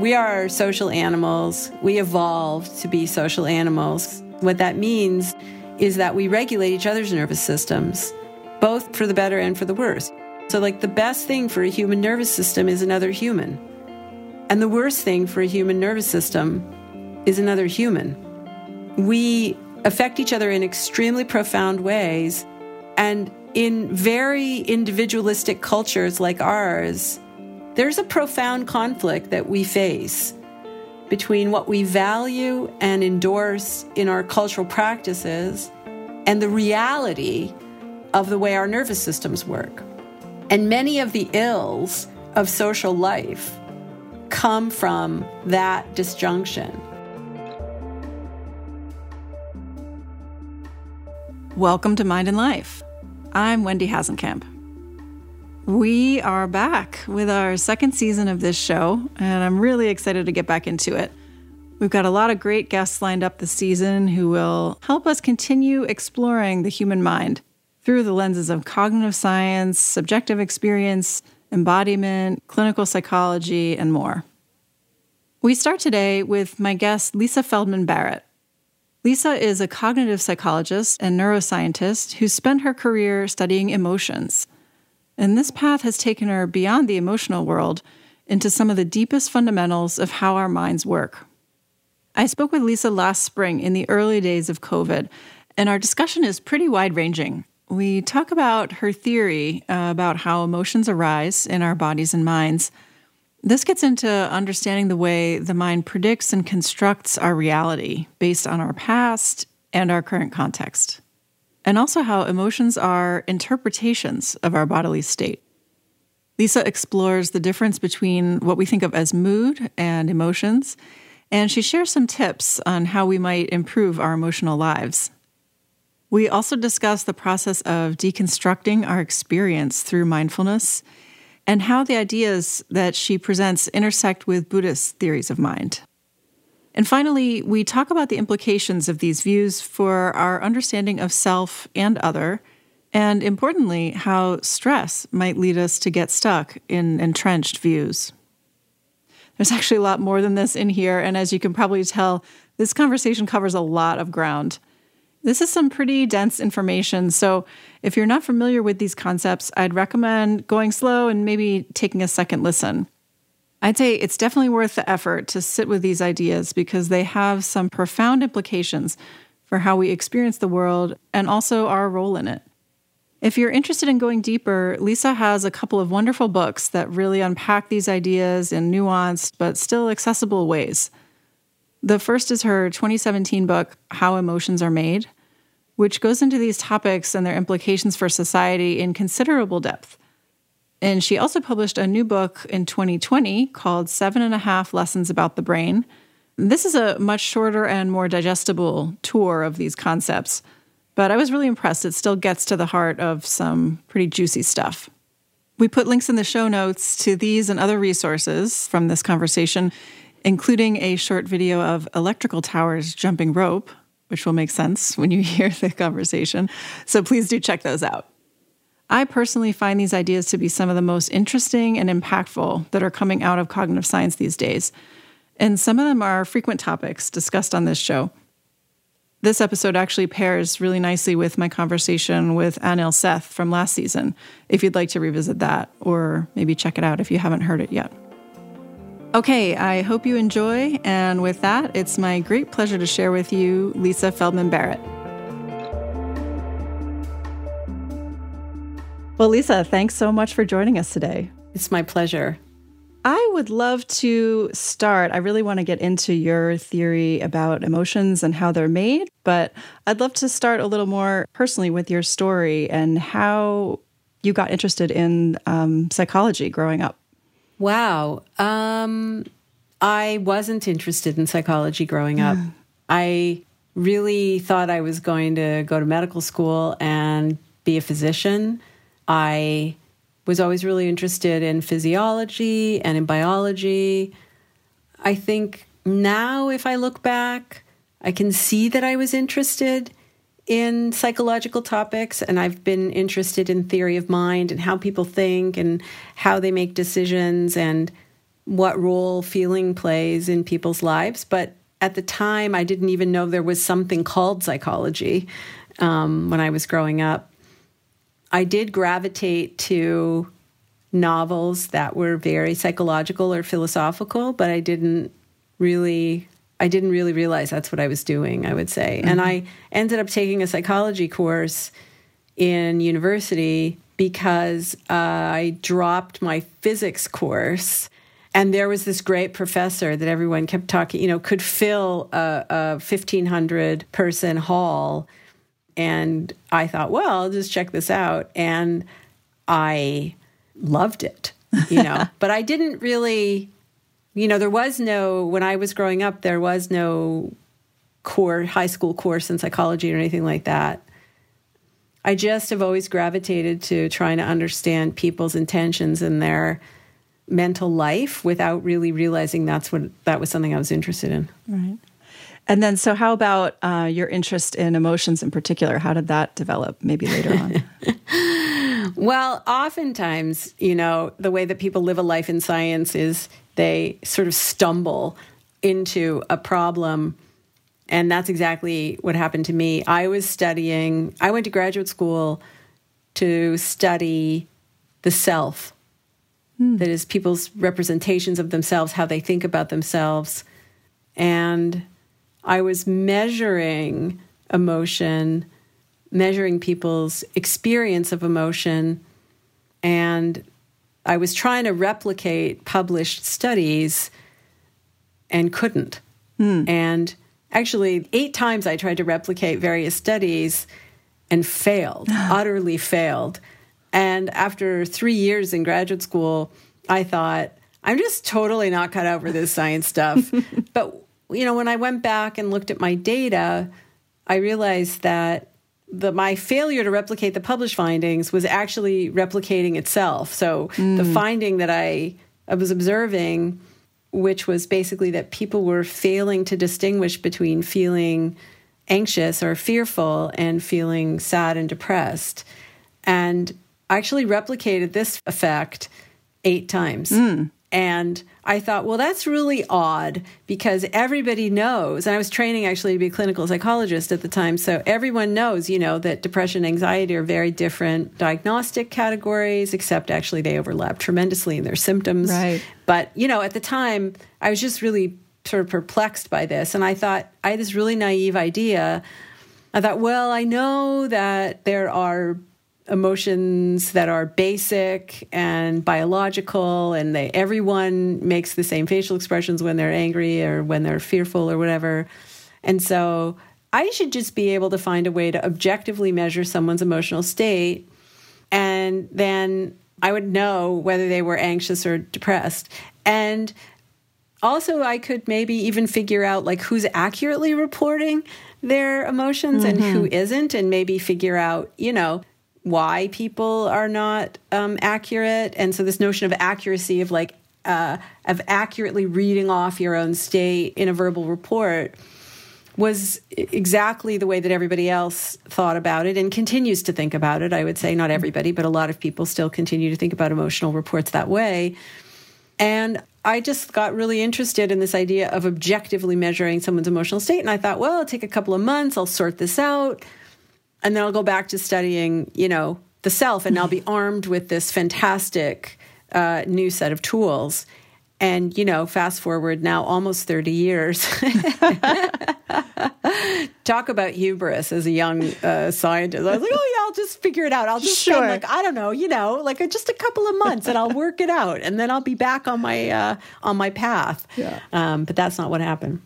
We are social animals. We evolved to be social animals. What that means is that we regulate each other's nervous systems, both for the better and for the worse. So, like, the best thing for a human nervous system is another human. And the worst thing for a human nervous system is another human. We affect each other in extremely profound ways. And in very individualistic cultures like ours, there's a profound conflict that we face between what we value and endorse in our cultural practices and the reality of the way our nervous systems work. And many of the ills of social life come from that disjunction. Welcome to Mind and Life. I'm Wendy Hasenkamp. We are back with our second season of this show, and I'm really excited to get back into it. We've got a lot of great guests lined up this season who will help us continue exploring the human mind through the lenses of cognitive science, subjective experience, embodiment, clinical psychology, and more. We start today with my guest, Lisa Feldman Barrett. Lisa is a cognitive psychologist and neuroscientist who spent her career studying emotions and this path has taken her beyond the emotional world into some of the deepest fundamentals of how our minds work. I spoke with Lisa last spring in the early days of COVID, and our discussion is pretty wide ranging. We talk about her theory uh, about how emotions arise in our bodies and minds. This gets into understanding the way the mind predicts and constructs our reality based on our past and our current context and also how emotions are interpretations of our bodily state. Lisa explores the difference between what we think of as mood and emotions, and she shares some tips on how we might improve our emotional lives. We also discuss the process of deconstructing our experience through mindfulness and how the ideas that she presents intersect with Buddhist theories of mind. And finally, we talk about the implications of these views for our understanding of self and other, and importantly, how stress might lead us to get stuck in entrenched views. There's actually a lot more than this in here, and as you can probably tell, this conversation covers a lot of ground. This is some pretty dense information, so if you're not familiar with these concepts, I'd recommend going slow and maybe taking a second listen. I'd say it's definitely worth the effort to sit with these ideas because they have some profound implications for how we experience the world and also our role in it. If you're interested in going deeper, Lisa has a couple of wonderful books that really unpack these ideas in nuanced but still accessible ways. The first is her 2017 book, How Emotions Are Made, which goes into these topics and their implications for society in considerable depth. And she also published a new book in 2020 called Seven and a Half Lessons About the Brain. This is a much shorter and more digestible tour of these concepts, but I was really impressed. It still gets to the heart of some pretty juicy stuff. We put links in the show notes to these and other resources from this conversation, including a short video of electrical towers jumping rope, which will make sense when you hear the conversation. So please do check those out. I personally find these ideas to be some of the most interesting and impactful that are coming out of cognitive science these days. And some of them are frequent topics discussed on this show. This episode actually pairs really nicely with my conversation with Anil Seth from last season, if you'd like to revisit that, or maybe check it out if you haven't heard it yet. Okay, I hope you enjoy. And with that, it's my great pleasure to share with you Lisa Feldman Barrett. Well, Lisa, thanks so much for joining us today. It's my pleasure. I would love to start. I really want to get into your theory about emotions and how they're made, but I'd love to start a little more personally with your story and how you got interested in um, psychology growing up. Wow. Um, I wasn't interested in psychology growing up. I really thought I was going to go to medical school and be a physician. I was always really interested in physiology and in biology. I think now, if I look back, I can see that I was interested in psychological topics and I've been interested in theory of mind and how people think and how they make decisions. And what role feeling plays in people's lives. But at the time, I didn't even know there was something called psychology um, when I was growing up. I did gravitate to novels that were very psychological or philosophical, but I didn't really I didn't really realize that's what I was doing, I would say. Mm-hmm. And I ended up taking a psychology course in university because uh, I dropped my physics course. And there was this great professor that everyone kept talking, you know, could fill a, a 1,500 person hall. And I thought, well, I'll just check this out. And I loved it, you know, but I didn't really you know, there was no, when I was growing up, there was no core high school course in psychology or anything like that. I just have always gravitated to trying to understand people's intentions and their mental life without really realizing that's what that was something I was interested in. Right. And then, so how about uh, your interest in emotions in particular? How did that develop maybe later on? well, oftentimes, you know, the way that people live a life in science is they sort of stumble into a problem. And that's exactly what happened to me. I was studying, I went to graduate school to study the self. Hmm. That is, people's representations of themselves, how they think about themselves. And I was measuring emotion, measuring people's experience of emotion, and I was trying to replicate published studies and couldn't. Hmm. And actually, eight times I tried to replicate various studies and failed, utterly failed. And after three years in graduate school, I thought, I'm just totally not cut out for this science stuff. but, you know, when I went back and looked at my data, I realized that the my failure to replicate the published findings was actually replicating itself. So mm. the finding that I, I was observing, which was basically that people were failing to distinguish between feeling anxious or fearful and feeling sad and depressed. And I actually replicated this effect eight times. Mm. And I thought, well, that's really odd because everybody knows. And I was training actually to be a clinical psychologist at the time. So everyone knows, you know, that depression and anxiety are very different diagnostic categories, except actually they overlap tremendously in their symptoms. Right. But, you know, at the time, I was just really sort of perplexed by this. And I thought, I had this really naive idea. I thought, well, I know that there are emotions that are basic and biological and they everyone makes the same facial expressions when they're angry or when they're fearful or whatever and so i should just be able to find a way to objectively measure someone's emotional state and then i would know whether they were anxious or depressed and also i could maybe even figure out like who's accurately reporting their emotions mm-hmm. and who mm-hmm. isn't and maybe figure out you know why people are not um, accurate. And so, this notion of accuracy, of like, uh, of accurately reading off your own state in a verbal report, was exactly the way that everybody else thought about it and continues to think about it. I would say, not everybody, but a lot of people still continue to think about emotional reports that way. And I just got really interested in this idea of objectively measuring someone's emotional state. And I thought, well, it'll take a couple of months, I'll sort this out and then I'll go back to studying, you know, the self, and I'll be armed with this fantastic uh, new set of tools. And, you know, fast forward now almost 30 years. Talk about hubris as a young uh, scientist. I was like, oh, yeah, I'll just figure it out. I'll just sure. spend, like, I don't know, you know, like just a couple of months and I'll work it out. And then I'll be back on my, uh, on my path. Yeah. Um, but that's not what happened.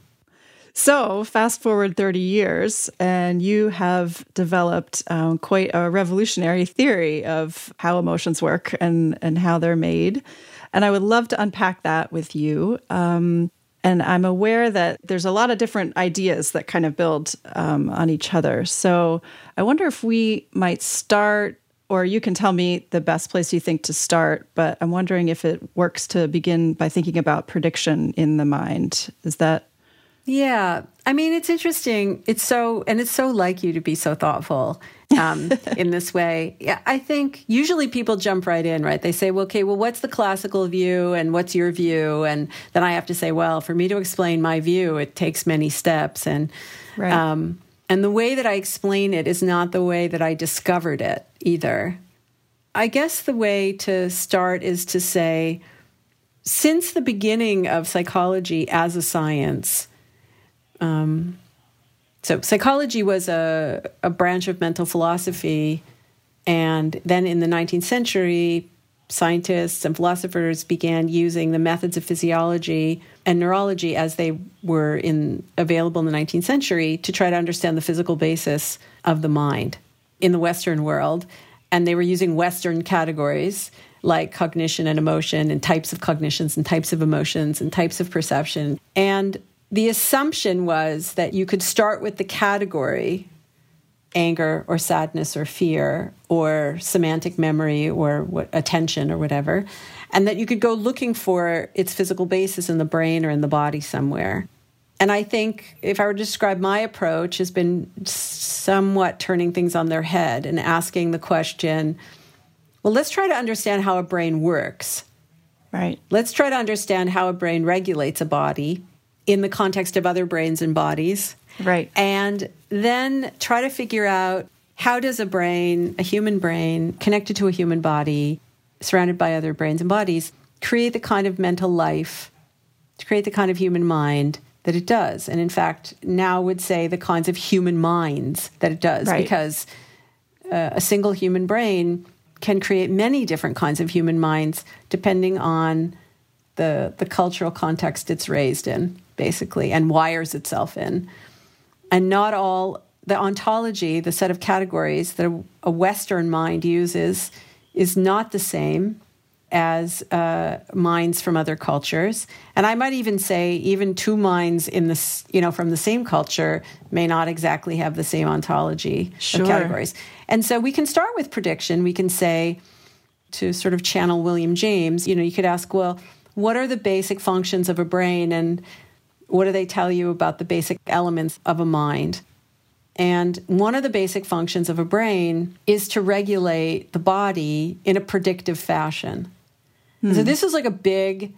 So, fast forward 30 years, and you have developed um, quite a revolutionary theory of how emotions work and, and how they're made. And I would love to unpack that with you. Um, and I'm aware that there's a lot of different ideas that kind of build um, on each other. So, I wonder if we might start or you can tell me the best place you think to start, but I'm wondering if it works to begin by thinking about prediction in the mind. Is that Yeah. I mean, it's interesting. It's so, and it's so like you to be so thoughtful um, in this way. Yeah, I think usually people jump right in, right? They say, well, okay, well, what's the classical view and what's your view? And then I have to say, well, for me to explain my view, it takes many steps. And, right. um, and the way that I explain it is not the way that I discovered it either. I guess the way to start is to say, since the beginning of psychology as a science, um, so psychology was a, a branch of mental philosophy. And then in the 19th century, scientists and philosophers began using the methods of physiology and neurology as they were in available in the 19th century to try to understand the physical basis of the mind in the western world and they were using western categories like cognition and emotion and types of cognitions and types of emotions and types of perception and the assumption was that you could start with the category anger or sadness or fear or semantic memory or what, attention or whatever, and that you could go looking for its physical basis in the brain or in the body somewhere. And I think if I were to describe my approach, has been somewhat turning things on their head and asking the question well, let's try to understand how a brain works. Right. Let's try to understand how a brain regulates a body in the context of other brains and bodies. Right. And then try to figure out how does a brain, a human brain, connected to a human body, surrounded by other brains and bodies, create the kind of mental life, to create the kind of human mind that it does. And in fact, now would say the kinds of human minds that it does, right. because uh, a single human brain can create many different kinds of human minds depending on the, the cultural context it's raised in basically, and wires itself in. And not all the ontology, the set of categories that a Western mind uses, is not the same as uh, minds from other cultures. And I might even say, even two minds in this, you know, from the same culture may not exactly have the same ontology sure. of categories. And so we can start with prediction. We can say, to sort of channel William James, you know, you could ask, well, what are the basic functions of a brain? And what do they tell you about the basic elements of a mind? And one of the basic functions of a brain is to regulate the body in a predictive fashion. Hmm. So, this is like a big,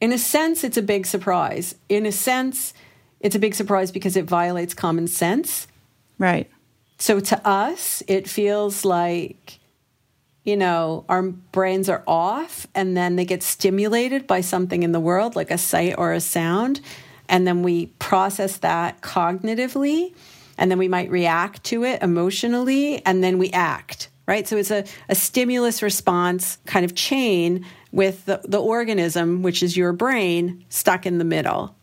in a sense, it's a big surprise. In a sense, it's a big surprise because it violates common sense. Right. So, to us, it feels like, you know, our brains are off and then they get stimulated by something in the world, like a sight or a sound and then we process that cognitively and then we might react to it emotionally and then we act right? So it's a, a stimulus response kind of chain with the, the organism which is your brain stuck in the middle.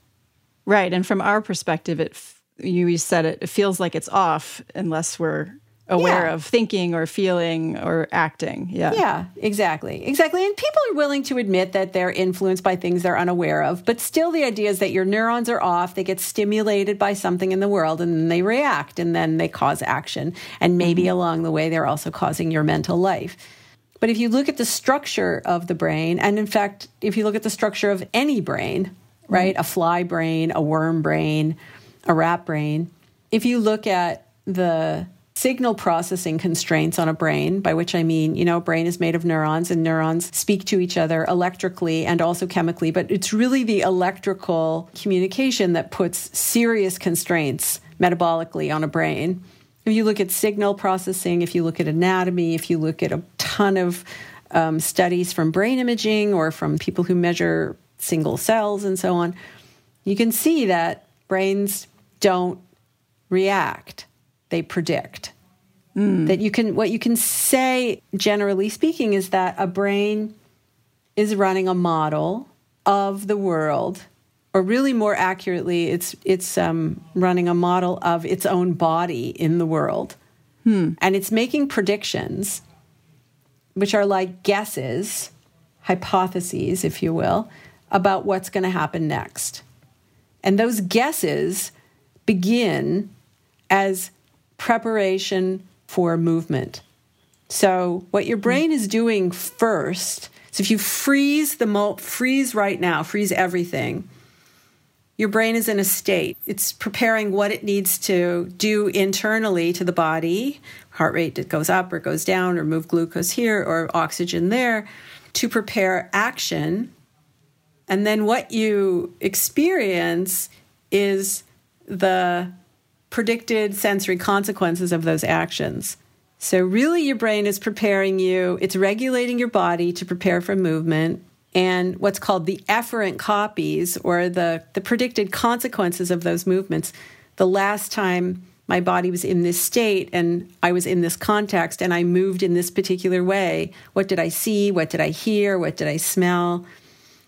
Right and from our perspective it you said it, it feels like it's off unless we're aware yeah. of thinking or feeling or acting. Yeah. Yeah, exactly. Exactly. And people are willing to admit that they're influenced by things they're unaware of, but still the idea is that your neurons are off, they get stimulated by something in the world and then they react and then they cause action. And maybe mm-hmm. along the way they're also causing your mental life. But if you look at the structure of the brain, and in fact, if you look at the structure of any brain, right, mm-hmm. a fly brain, a worm brain, a rat brain, if you look at the signal processing constraints on a brain, by which I mean, you know, a brain is made of neurons and neurons speak to each other electrically and also chemically, but it's really the electrical communication that puts serious constraints metabolically on a brain. If you look at signal processing, if you look at anatomy, if you look at a ton of um, studies from brain imaging or from people who measure single cells and so on, you can see that brains don't react they predict. Mm. That you can, what you can say, generally speaking, is that a brain is running a model of the world, or really more accurately, it's it's um, running a model of its own body in the world, hmm. and it's making predictions, which are like guesses, hypotheses, if you will, about what's going to happen next, and those guesses begin as preparation for movement. So, what your brain is doing first, so if you freeze the mo- freeze right now, freeze everything, your brain is in a state. It's preparing what it needs to do internally to the body. Heart rate goes up or goes down, or move glucose here or oxygen there to prepare action. And then what you experience is the predicted sensory consequences of those actions. So, really, your brain is preparing you, it's regulating your body to prepare for movement and what's called the efferent copies or the, the predicted consequences of those movements. The last time my body was in this state and I was in this context and I moved in this particular way, what did I see? What did I hear? What did I smell?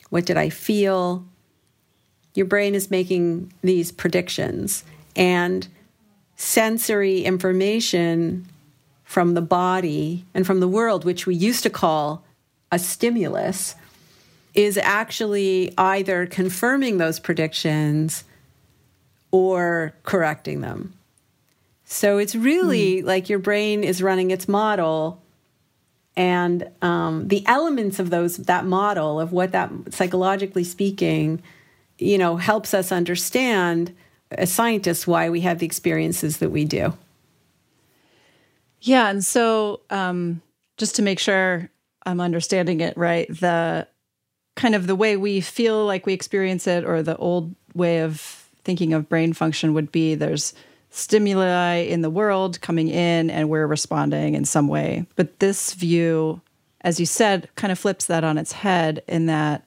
What did I feel? Your brain is making these predictions and sensory information from the body and from the world, which we used to call a stimulus, is actually either confirming those predictions or correcting them. So it's really mm. like your brain is running its model, and um, the elements of those that model of what that psychologically speaking, you know, helps us understand as scientists why we have the experiences that we do. Yeah, and so um, just to make sure I'm understanding it right, the kind of the way we feel like we experience it or the old way of thinking of brain function would be there's stimuli in the world coming in and we're responding in some way. But this view, as you said, kind of flips that on its head in that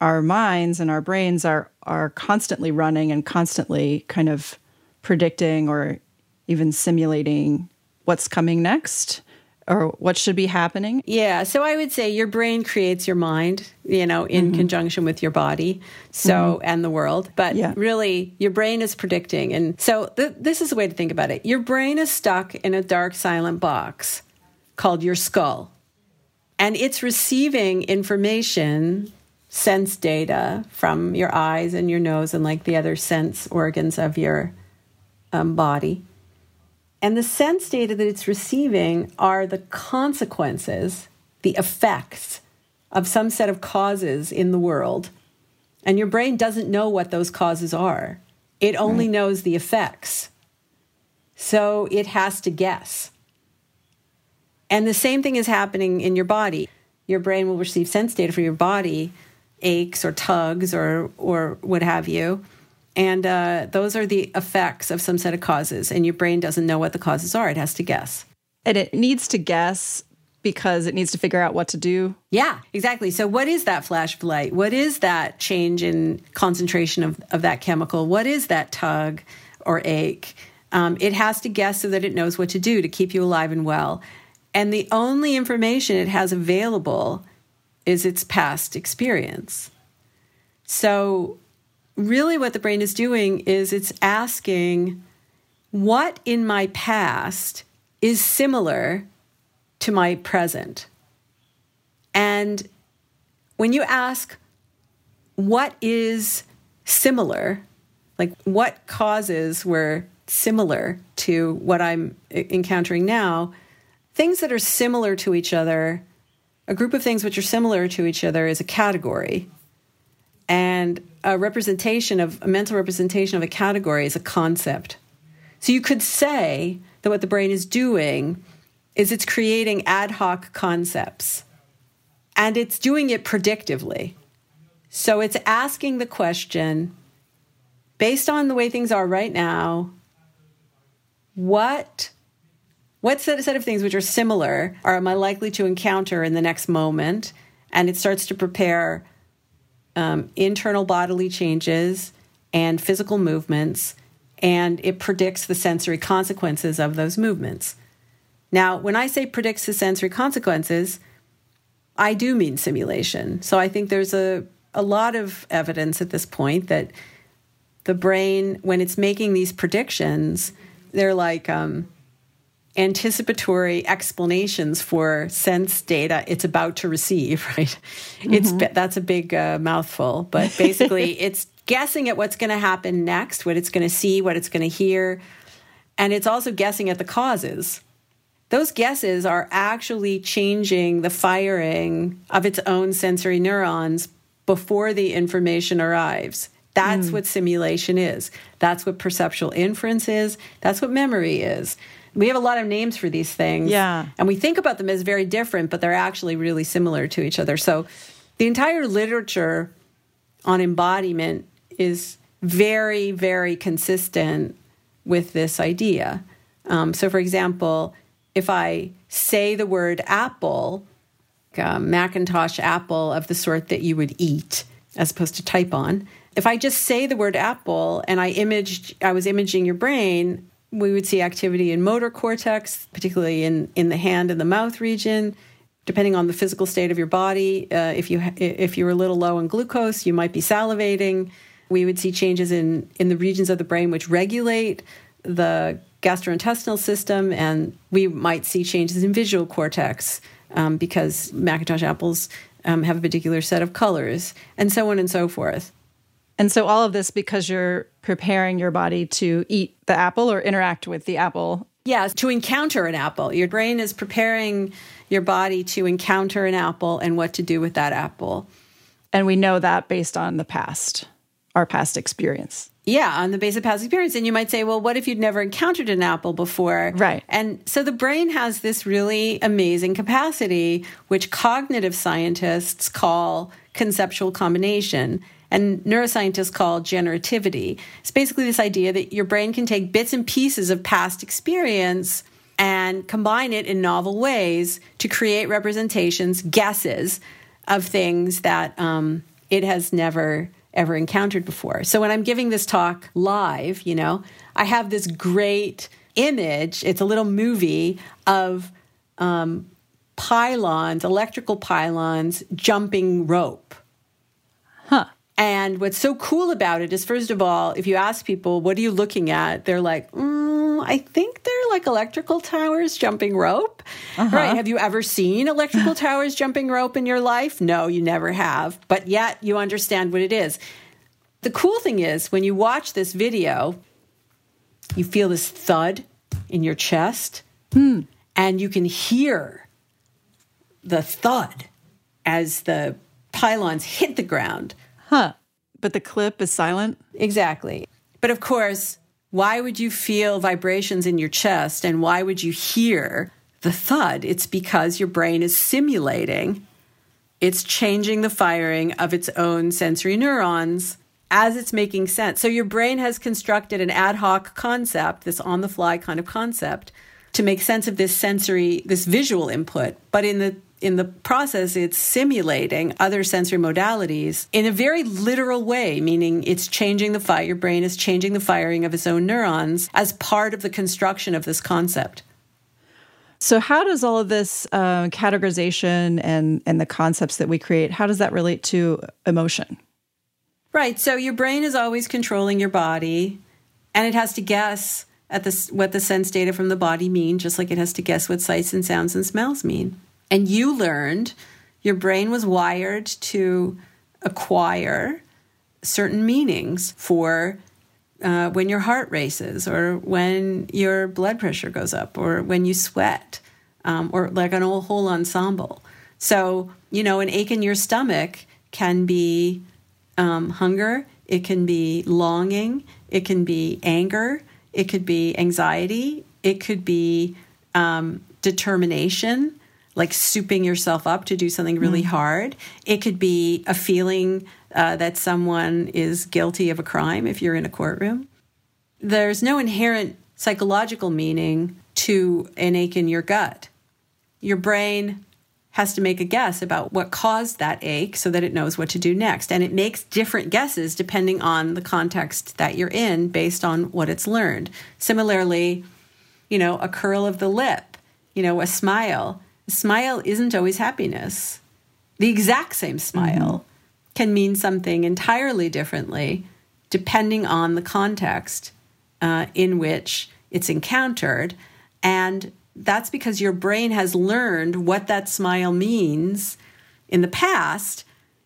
our minds and our brains are are constantly running and constantly kind of predicting or even simulating what's coming next or what should be happening? Yeah, so I would say your brain creates your mind, you know, in mm-hmm. conjunction with your body, so mm-hmm. and the world. But yeah. really, your brain is predicting, and so th- this is a way to think about it. Your brain is stuck in a dark, silent box called your skull, and it's receiving information, sense data from your eyes and your nose and like the other sense organs of your um, body and the sense data that it's receiving are the consequences, the effects of some set of causes in the world. And your brain doesn't know what those causes are, it only right. knows the effects. So it has to guess. And the same thing is happening in your body. Your brain will receive sense data from your body, aches or tugs or, or what have you and uh, those are the effects of some set of causes. And your brain doesn't know what the causes are, it has to guess. And it needs to guess because it needs to figure out what to do. Yeah, exactly. So, what is that flash of light? What is that change in concentration of, of that chemical? What is that tug or ache? Um, it has to guess so that it knows what to do to keep you alive and well. And the only information it has available is its past experience. So, really what the brain is doing is it's asking what in my past is similar to my present. And when you ask what is similar, like what causes were similar to what I'm encountering now, things that are similar to each other, a group of things which are similar to each other is a category. And a representation of a mental representation of a category is a concept. So you could say that what the brain is doing is it's creating ad hoc concepts and it's doing it predictively. So it's asking the question based on the way things are right now, what what set, set of things which are similar are am I likely to encounter in the next moment? And it starts to prepare um, internal bodily changes and physical movements, and it predicts the sensory consequences of those movements. Now, when I say predicts the sensory consequences, I do mean simulation. So I think there's a, a lot of evidence at this point that the brain, when it's making these predictions, they're like um, anticipatory explanations for sense data it's about to receive right mm-hmm. it's that's a big uh, mouthful but basically it's guessing at what's going to happen next what it's going to see what it's going to hear and it's also guessing at the causes those guesses are actually changing the firing of its own sensory neurons before the information arrives That's mm. what simulation is. That's what perceptual inference is. That's what memory is. We have a lot of names for these things. Yeah. And we think about them as very different, but they're actually really similar to each other. So the entire literature on embodiment is very, very consistent with this idea. Um, so, for example, if I say the word apple, a McIntosh apple of the sort that you would eat as opposed to type on, if I just say the word apple and I imaged, I was imaging your brain, we would see activity in motor cortex, particularly in, in the hand and the mouth region. Depending on the physical state of your body, uh, if you if you were a little low in glucose, you might be salivating. We would see changes in in the regions of the brain which regulate the gastrointestinal system, and we might see changes in visual cortex um, because McIntosh apples um, have a particular set of colors, and so on and so forth. And so, all of this because you're preparing your body to eat the apple or interact with the apple. Yes, to encounter an apple. Your brain is preparing your body to encounter an apple and what to do with that apple. And we know that based on the past, our past experience. Yeah, on the basis of past experience. And you might say, well, what if you'd never encountered an apple before? Right. And so the brain has this really amazing capacity, which cognitive scientists call conceptual combination and neuroscientists call generativity. It's basically this idea that your brain can take bits and pieces of past experience and combine it in novel ways to create representations, guesses of things that um, it has never ever encountered before. So when I'm giving this talk live, you know, I have this great image. It's a little movie of um, pylons, electrical pylons, jumping rope. Huh. And what's so cool about it is, first of all, if you ask people, what are you looking at? They're like, mm, I think they're like electrical towers jumping rope. Uh-huh. Right. Have you ever seen electrical towers jumping rope in your life? No, you never have. But yet you understand what it is. The cool thing is, when you watch this video, you feel this thud in your chest, hmm. and you can hear the thud as the pylons hit the ground. Huh. But the clip is silent? Exactly. But of course, why would you feel vibrations in your chest and why would you hear the thud? It's because your brain is simulating, it's changing the firing of its own sensory neurons as it's making sense. So your brain has constructed an ad hoc concept, this on the fly kind of concept, to make sense of this sensory, this visual input. But in the in the process, it's simulating other sensory modalities in a very literal way, meaning it's changing the fire. Your brain is changing the firing of its own neurons as part of the construction of this concept. So, how does all of this uh, categorization and and the concepts that we create how does that relate to emotion? Right. So your brain is always controlling your body, and it has to guess at this what the sense data from the body mean, just like it has to guess what sights and sounds and smells mean and you learned your brain was wired to acquire certain meanings for uh, when your heart races or when your blood pressure goes up or when you sweat um, or like an whole ensemble. So you know an ache in your stomach can be um, hunger it can be longing it can be anger it could be anxiety it could be um, determination like souping yourself up to do something really mm. hard. It could be a feeling uh, that someone is guilty of a crime if you're in a courtroom. There's no inherent psychological meaning to an ache in your gut. Your brain has to make a guess about what caused that ache so that it knows what to do next. And it makes different guesses depending on the context that you're in based on what it's learned. Similarly, you know, a curl of the lip, you know, a smile smile isn't always happiness. The exact same smile mm-hmm. can mean something entirely differently depending on the context uh, in which it's encountered. And that's because your brain has learned what that smile means in the past,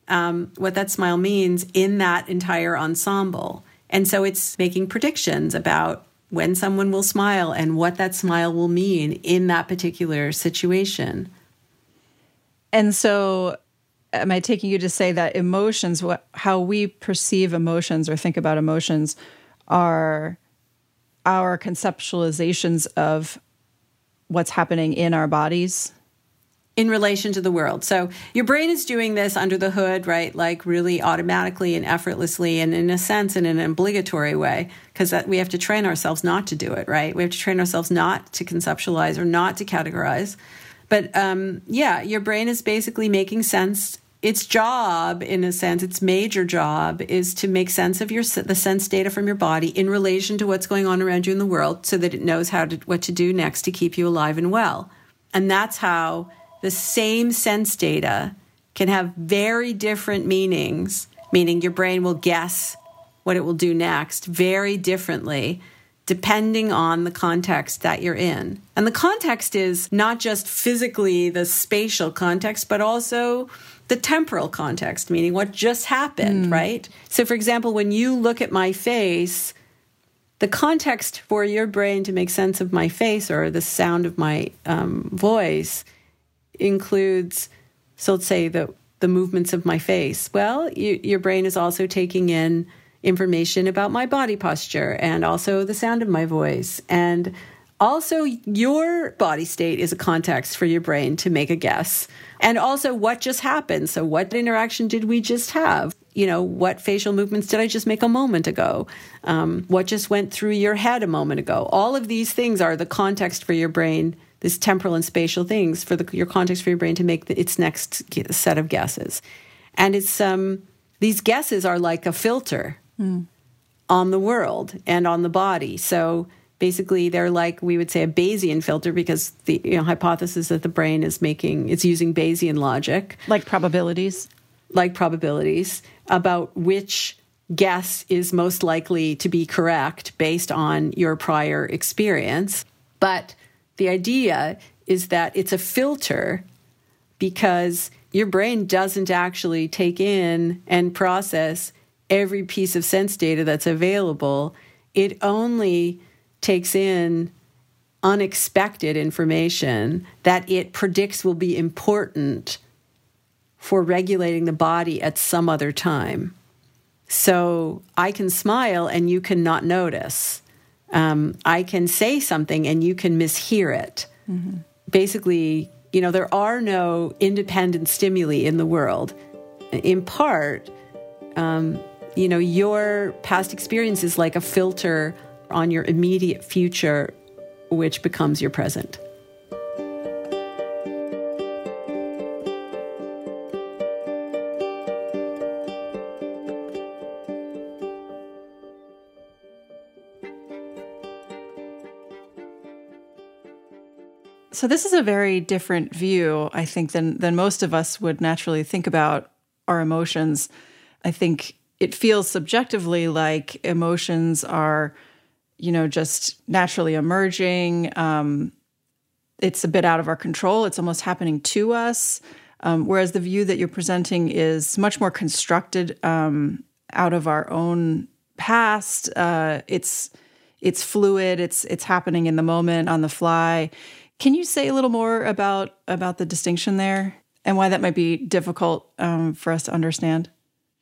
um, what that smile means in that entire ensemble. And so it's making predictions about when someone will smile and what that smile will mean in that particular situation. And so am I taking you to say that emotions, what, how we perceive emotions or think about emotions, are our conceptualizations of what's happening in our bodies? In relation to the world. So your brain is doing this under the hood, right? Like really automatically and effortlessly, and in a sense, in an obligatory way, because we have to train ourselves not to do it, right? We have to train ourselves not to conceptualize or not to categorize. But um, yeah, your brain is basically making sense. Its job, in a sense, its major job is to make sense of your the sense data from your body in relation to what's going on around you in the world, so that it knows how to what to do next to keep you alive and well. And that's how the same sense data can have very different meanings, meaning your brain will guess what it will do next very differently depending on the context that you're in. And the context is not just physically the spatial context, but also the temporal context, meaning what just happened, mm. right? So, for example, when you look at my face, the context for your brain to make sense of my face or the sound of my um, voice includes, so let's say the the movements of my face. Well, you, your brain is also taking in information about my body posture and also the sound of my voice. And also your body state is a context for your brain to make a guess. And also what just happened? So what interaction did we just have? You know what facial movements did i just make a moment ago? Um, what just went through your head a moment ago? All of these things are the context for your brain this temporal and spatial things for the, your context for your brain to make the, its next set of guesses. And it's um, these guesses are like a filter mm. on the world and on the body. So basically, they're like we would say a Bayesian filter because the you know, hypothesis that the brain is making it's using Bayesian logic, like probabilities, like probabilities about which guess is most likely to be correct based on your prior experience. But the idea is that it's a filter because your brain doesn't actually take in and process every piece of sense data that's available. It only takes in unexpected information that it predicts will be important for regulating the body at some other time. So I can smile and you can not notice um, I can say something and you can mishear it. Mm-hmm. Basically, you know, there are no independent stimuli in the world. In part, um, you know, your past experience is like a filter on your immediate future, which becomes your present. So this is a very different view, I think, than than most of us would naturally think about our emotions. I think it feels subjectively like emotions are, you know, just naturally emerging. Um, it's a bit out of our control. It's almost happening to us. Um, whereas the view that you're presenting is much more constructed um, out of our own past. Uh, it's it's fluid. It's it's happening in the moment, on the fly. Can you say a little more about about the distinction there and why that might be difficult um, for us to understand?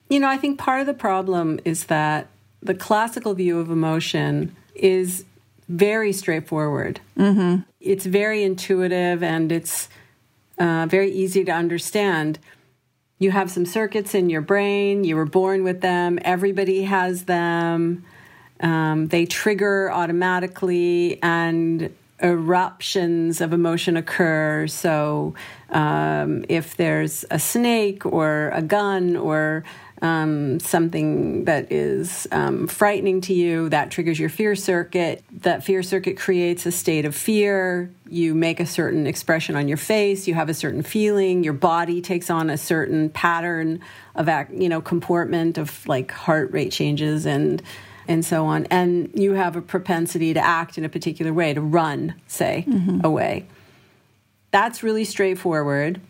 You know, I think part of the problem is that the classical view of emotion is very straightforward. Mm-hmm. It's very intuitive and it's uh, very easy to understand. You have some circuits in your brain, you were born with them, everybody has them. Um, they trigger automatically, and eruptions of emotion occur. So, um, if there's a snake or a gun or um, something that is um, frightening to you, that triggers your fear circuit. That fear circuit creates a state of fear. You make a certain expression on your face. You have a certain feeling. Your body takes on a certain pattern of, act, you know, comportment of like heart rate changes and and so on. And you have a propensity to act in a particular way, to run, say, mm-hmm. away. That's really straightforward.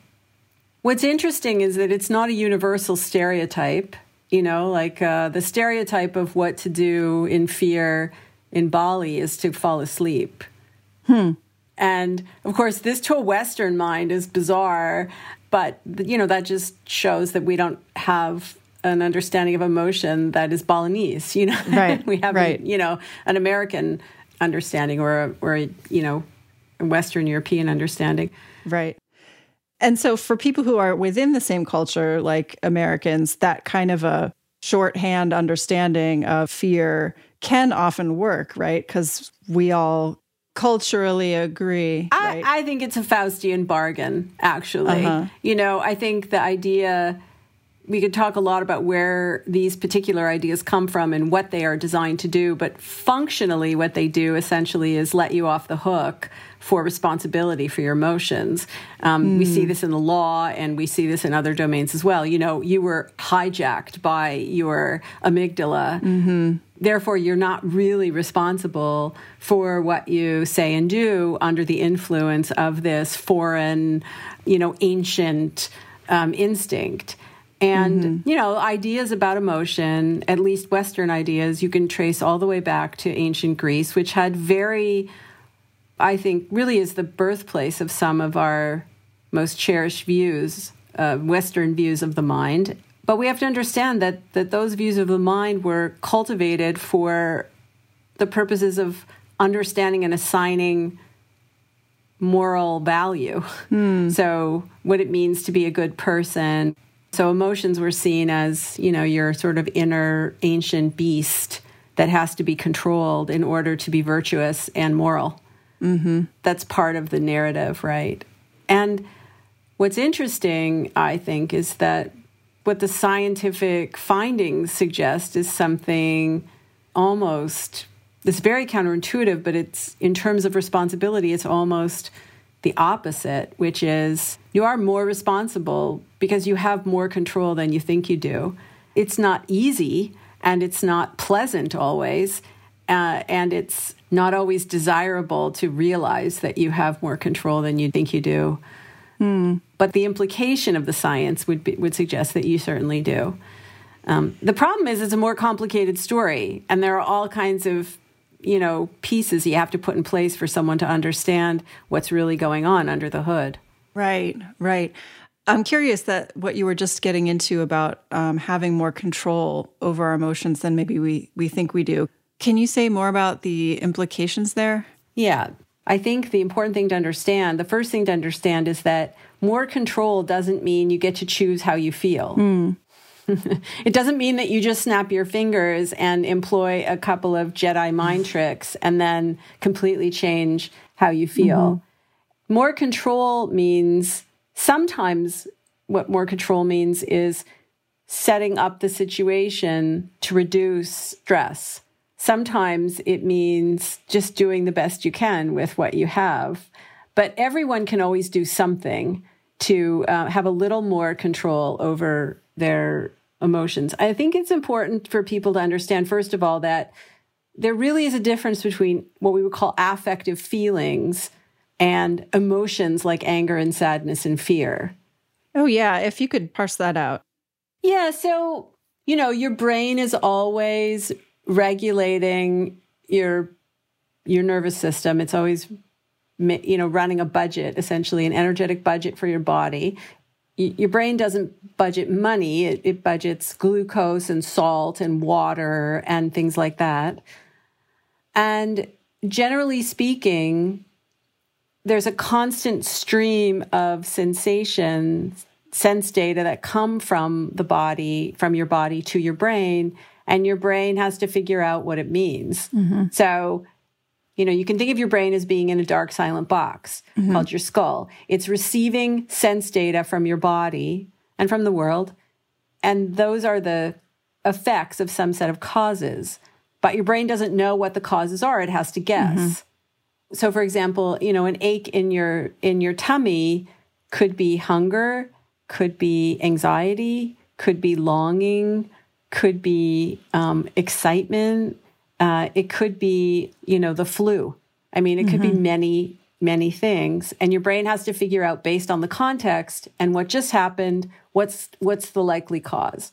What's interesting is that it's not a universal stereotype. You know, like uh, the stereotype of what to do in fear in Bali is to fall asleep. Hmm. And of course, this to a Western mind is bizarre, but you know that just shows that we don't have an understanding of emotion that is Balinese. You know, right? we have right. you know an American understanding or a, or a, you know a Western European understanding, right? And so, for people who are within the same culture, like Americans, that kind of a shorthand understanding of fear can often work, right? Because we all culturally agree. Right? I, I, think it's a Faustian bargain, actually. Uh-huh. You know, I think the idea we could talk a lot about where these particular ideas come from and what they are designed to do, but functionally, what they do essentially is let you off the hook for responsibility for your emotions. Um, mm. We see hmm. this in the law and we see this in other domains as well. You know, you were hijacked by your amygdala. Mm-hmm. Therefore, you're not really responsible for what you say and do under the influence of this foreign, you know, ancient um, instinct. And, mm-hmm. you know, ideas about emotion, at least Western ideas, you can trace all the way back to ancient Greece, which had very, I think, really is the birthplace of some of our most cherished views, uh, Western views of the mind. But we have to understand that, that those views of the mind were cultivated for the purposes of understanding and assigning moral value. Mm. So, what it means to be a good person, so emotions were seen as, you know, your sort of inner ancient beast that has to be controlled in order to be virtuous and moral. Mm-hmm. That's part of the narrative, right? And what's interesting, I think, is that what the scientific findings suggest is something almost it's very counterintuitive, but it's in terms of responsibility, it's almost the opposite, which is you are more responsible because you have more control than you think you do. It's not easy and it's not pleasant always. Uh, and it's not always desirable to realize that you have more control than you think you do. Mm. But the implication of the science would be, would suggest that you certainly do. Um, the problem is, it's a more complicated story, and there are all kinds of you know pieces you have to put in place for someone to understand what's really going on under the hood right right i'm curious that what you were just getting into about um, having more control over our emotions than maybe we we think we do can you say more about the implications there yeah i think the important thing to understand the first thing to understand is that more control doesn't mean you get to choose how you feel mm. it doesn't mean that you just snap your fingers and employ a couple of Jedi mind tricks and then completely change how you feel. Mm-hmm. More control means sometimes what more control means is setting up the situation to reduce stress. Sometimes it means just doing the best you can with what you have. But everyone can always do something to uh, have a little more control over their emotions. I think it's important for people to understand, first of all, that there really is a difference between what we would call affective feelings and emotions like anger and sadness and fear. Oh, yeah. If you could parse that out. Yeah. So, you know, your brain is always regulating your your nervous system it's always you know running a budget essentially an energetic budget for your body your brain doesn't budget money it, it, budgets glucose and salt and water and things like that and generally speaking there's a constant stream of sensations sense data that come from the body from your body to your brain and your brain has to figure out what it means mm-hmm. so you know, you can think of your brain as being in a dark, silent box mm-hmm. called your skull. It's receiving sense data from your body and from the world. And those are the effects of some set of causes. But your brain doesn't know what the causes are. It has to guess. Mm-hmm. So for example, you know, an ache in your in your tummy could be hunger, could be anxiety, could be longing, could be um, excitement, uh, it could be, you know, the flu. I mean, it could mm-hmm. be many, many things. And your brain has to figure out based on the context and what just happened, what's what's the likely cause.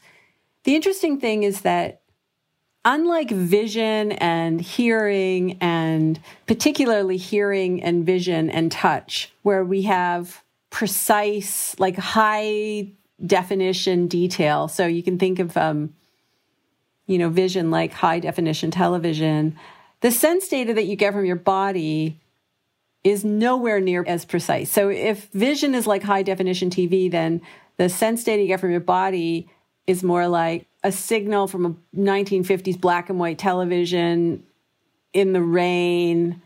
The interesting thing is that unlike vision and hearing and particularly hearing and vision and touch, where we have precise, like high definition detail. So you can think of, um, you know, vision like high definition television. The sense data that you get from your body is nowhere near as precise. So if vision is like high definition TV, then the sense data you get from your body is more like a signal from a 1950s black and white television in the rain.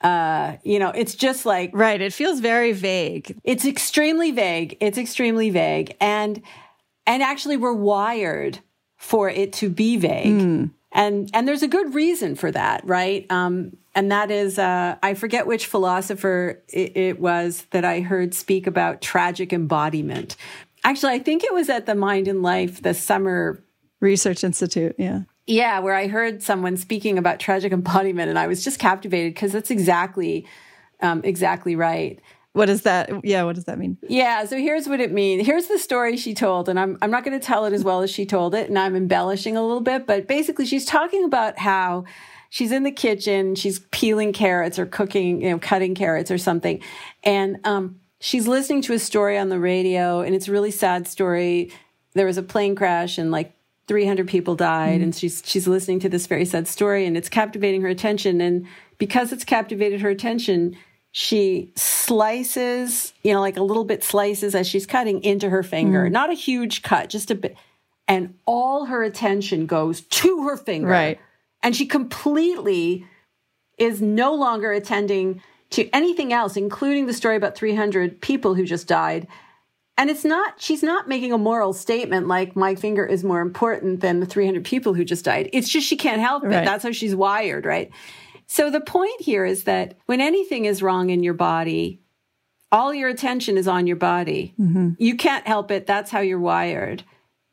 Uh, you know, it's just like right. It feels very vague. It's extremely vague. It's extremely vague, and and actually, we're wired for it to be vague. Mm. And and there's a good reason for that, right? Um, and that is uh, I forget which philosopher it, it was that I heard speak about tragic embodiment. Actually, I think it was at the Mind and Life, the summer research institute. Yeah. Yeah, where I heard someone speaking about tragic embodiment, and I was just captivated because that's exactly, um, exactly right. What does that? Yeah, what does that mean? Yeah, so here's what it means. Here's the story she told, and I'm I'm not going to tell it as well as she told it, and I'm embellishing a little bit, but basically, she's talking about how she's in the kitchen, she's peeling carrots or cooking, you know, cutting carrots or something, and um, she's listening to a story on the radio, and it's a really sad story. There was a plane crash, and like 300 people died, mm and she's she's listening to this very sad story, and it's captivating her attention, and because it's captivated her attention. She slices, you know, like a little bit slices as she's cutting into her finger. mm Not a huge cut, just a bit. And all her attention goes to her finger. Right. And she completely is no longer attending to anything else, including the story about 300 people who just died. And it's not, she's not making a moral statement like my finger is more important than the 300 people who just died. It's just she can't help it. That's how she's wired, right? So the point here is that when anything is wrong in your body, all your attention is on your body. Mm-hmm. You can't help it. That's how you're wired.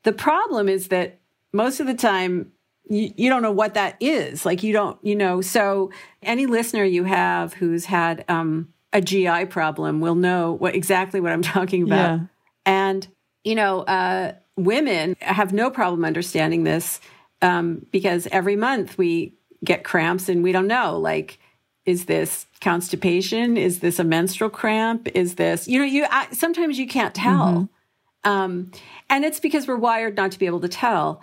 The problem is that most of the time, you, you don't know what that is. Like you don't, you know, so any listener you have who's had um, a GI problem will know what exactly what I'm talking about. Yeah. And, you know, uh, women have no problem understanding this um, because every month we get cramps and we don't know, like, is this constipation? Is this a menstrual cramp? Is this, you know, you I, sometimes you can't tell. Mm-hmm. Um, and it's because we're wired not to be able to tell.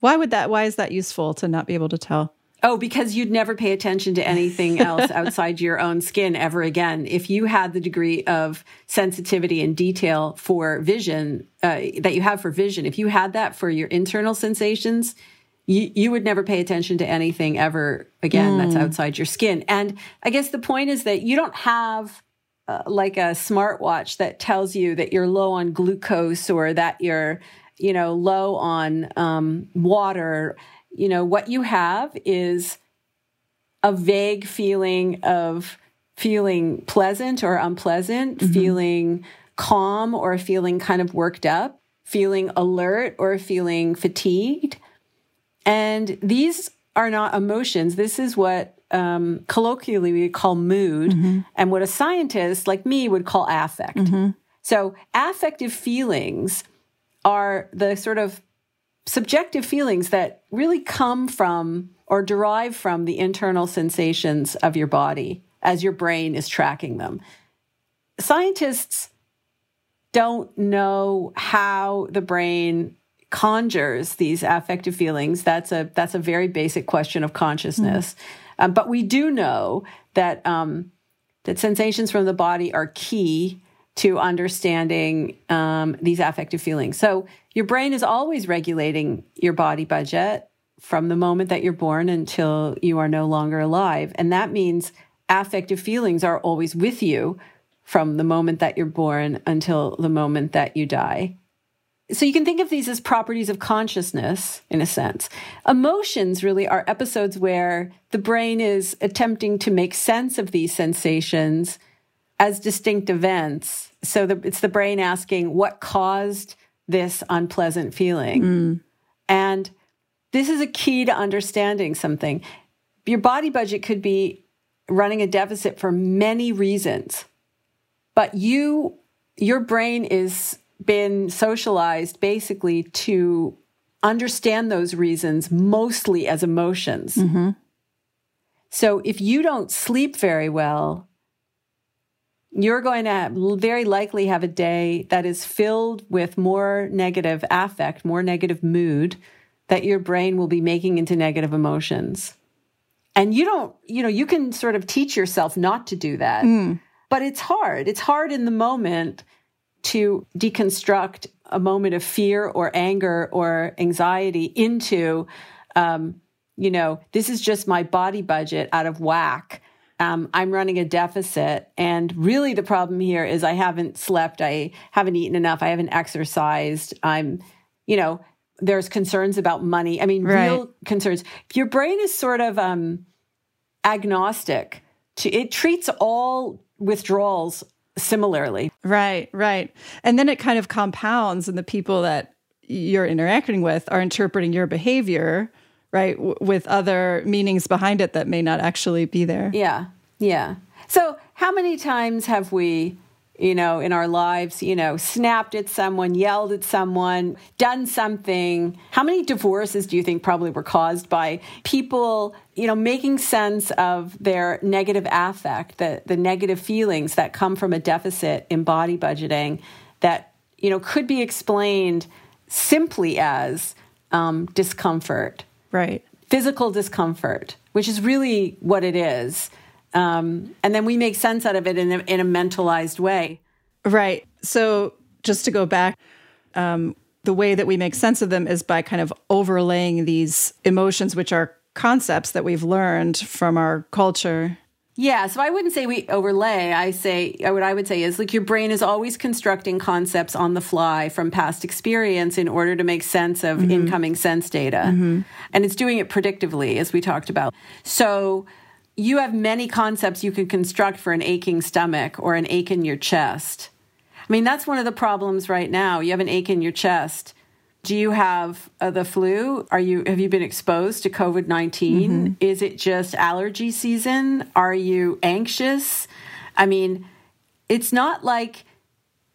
Why would that? Why is that useful to not be able to tell? Oh, because you'd never pay attention to anything else outside your own skin ever again. If you had the degree of sensitivity and detail for vision uh, that you have for vision, if you had that for your internal sensations, you, you would never pay attention to anything ever again mm. that's outside your skin. And I guess the point is that you don't have uh, like a smartwatch that tells you that you're low on glucose or that you're you know, low on um, water, you know, what you have is a vague feeling of feeling pleasant or unpleasant, mm-hmm. feeling calm or feeling kind of worked up, feeling alert or feeling fatigued. And these are not emotions. This is what um, colloquially we call mood, mm-hmm. and what a scientist like me would call affect. Mm-hmm. So, affective feelings are the sort of subjective feelings that really come from or derive from the internal sensations of your body as your brain is tracking them. Scientists don't know how the brain conjures these affective feelings. That's a that's a very basic question of consciousness. Mm. Um, but we do know that um, that sensations from the body are key to understanding um, these affective feelings. So your brain is always regulating your body budget from the moment that you're born until you are no longer alive. And that means affective feelings are always with you from the moment that you're born until the moment that you die. So you can think of these as properties of consciousness in a sense. Emotions really are episodes where the brain is attempting to make sense of these sensations as distinct events. So the, it's the brain asking what caused this unpleasant feeling. Mm. And this is a key to understanding something. Your body budget could be running a deficit for many reasons, but you, your brain is been socialized basically to understand those reasons mostly as emotions. Mm-hmm. So if you don't sleep very well, you're going to very likely have a day that is filled with more negative affect, more negative mood that your brain will be making into negative emotions. And you don't, you know, you can sort of teach yourself not to do that. Mm. But it's hard. It's hard in the moment to deconstruct a moment of fear or anger or anxiety into, um, you know, this is just my body budget out of whack. Um, I'm running a deficit. And really, the problem here is I haven't slept. I haven't eaten enough. I haven't exercised. I'm, you know, there's concerns about money. I mean, right. real concerns. Your brain is sort of um, agnostic. To, it treats all withdrawals similarly. Right, right. And then it kind of compounds, and the people that you're interacting with are interpreting your behavior, right, w- with other meanings behind it that may not actually be there. Yeah, yeah. So, how many times have we you know, in our lives, you know, snapped at someone, yelled at someone, done something. How many divorces do you think probably were caused by people, you know, making sense of their negative affect, the, the negative feelings that come from a deficit in body budgeting that, you know, could be explained simply as um, discomfort. Right. Physical discomfort, which is really what it is. Um, and then we make sense out of it in a, in a mentalized way. Right. So just to go back, um, the way that we make sense of them is by kind of overlaying these emotions, which are concepts that we've learned from our culture. Yeah, so I wouldn't say we overlay. I say what I would say is like your brain is always constructing concepts on the fly from past experience in order to make sense of mm-hmm. incoming sense data. Mm-hmm. And it's doing it predictively as we talked about. So you have many concepts you can construct for an aching stomach or an ache in your chest. I mean, that's one of the problems right now. You have an ache in your chest. Do you have uh, the flu? Are you have you been exposed to COVID 19? Mm-hmm. Is it just allergy season? Are you anxious? I mean, it's not like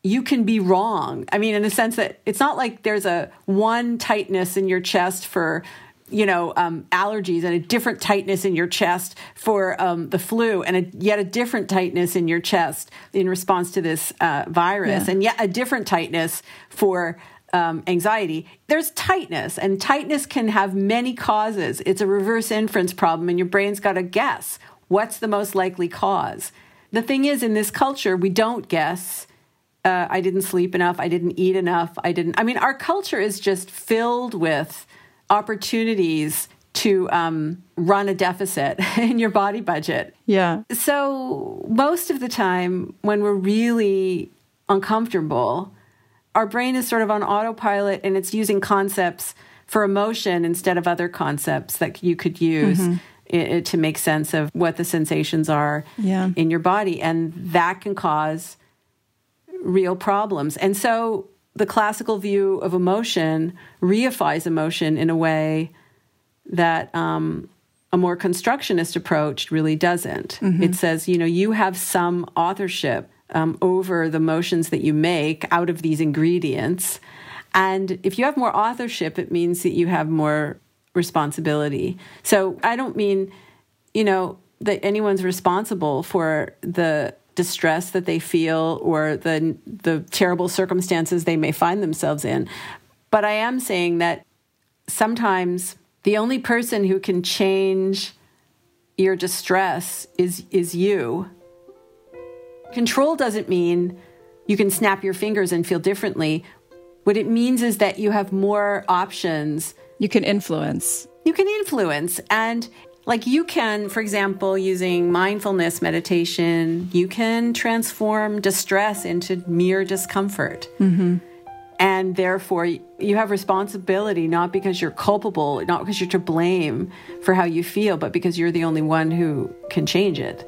you can be wrong. I mean, in the sense that it's not like there's a one tightness in your chest for you know, um, allergies and a different tightness in your chest for um, the flu, and a, yet a different tightness in your chest in response to this uh, virus, yeah. and yet a different tightness for um, anxiety. There's tightness, and tightness can have many causes. It's a reverse inference problem, and your brain's got to guess what's the most likely cause. The thing is, in this culture, we don't guess. Uh, I didn't sleep enough. I didn't eat enough. I didn't. I mean, our culture is just filled with opportunities to um, run a deficit in your body budget. Yeah. So, most of the time, when we're really uncomfortable, our brain is sort of on autopilot and it's using concepts for emotion instead of other concepts that you could use mm-hmm. to make sense of what the sensations are yeah. in your body. And that can cause real problems. And so, the classical view of emotion reifies emotion in a way that um, a more constructionist approach really doesn't. Mm-hmm. It says, you know, you have some authorship um, over the motions that you make out of these ingredients. And if you have more authorship, it means that you have more responsibility. So I don't mean, you know, that anyone's responsible for the distress that they feel or the the terrible circumstances they may find themselves in. But I am saying that sometimes the only person who can change your distress is is you. Control doesn't mean you can snap your fingers and feel differently. What it means is that you have more options. You can influence. You can influence. And like you can, for example, using mindfulness meditation, you can transform distress into mere discomfort. Mm-hmm. And therefore, you have responsibility not because you're culpable, not because you're to blame for how you feel, but because you're the only one who can change it.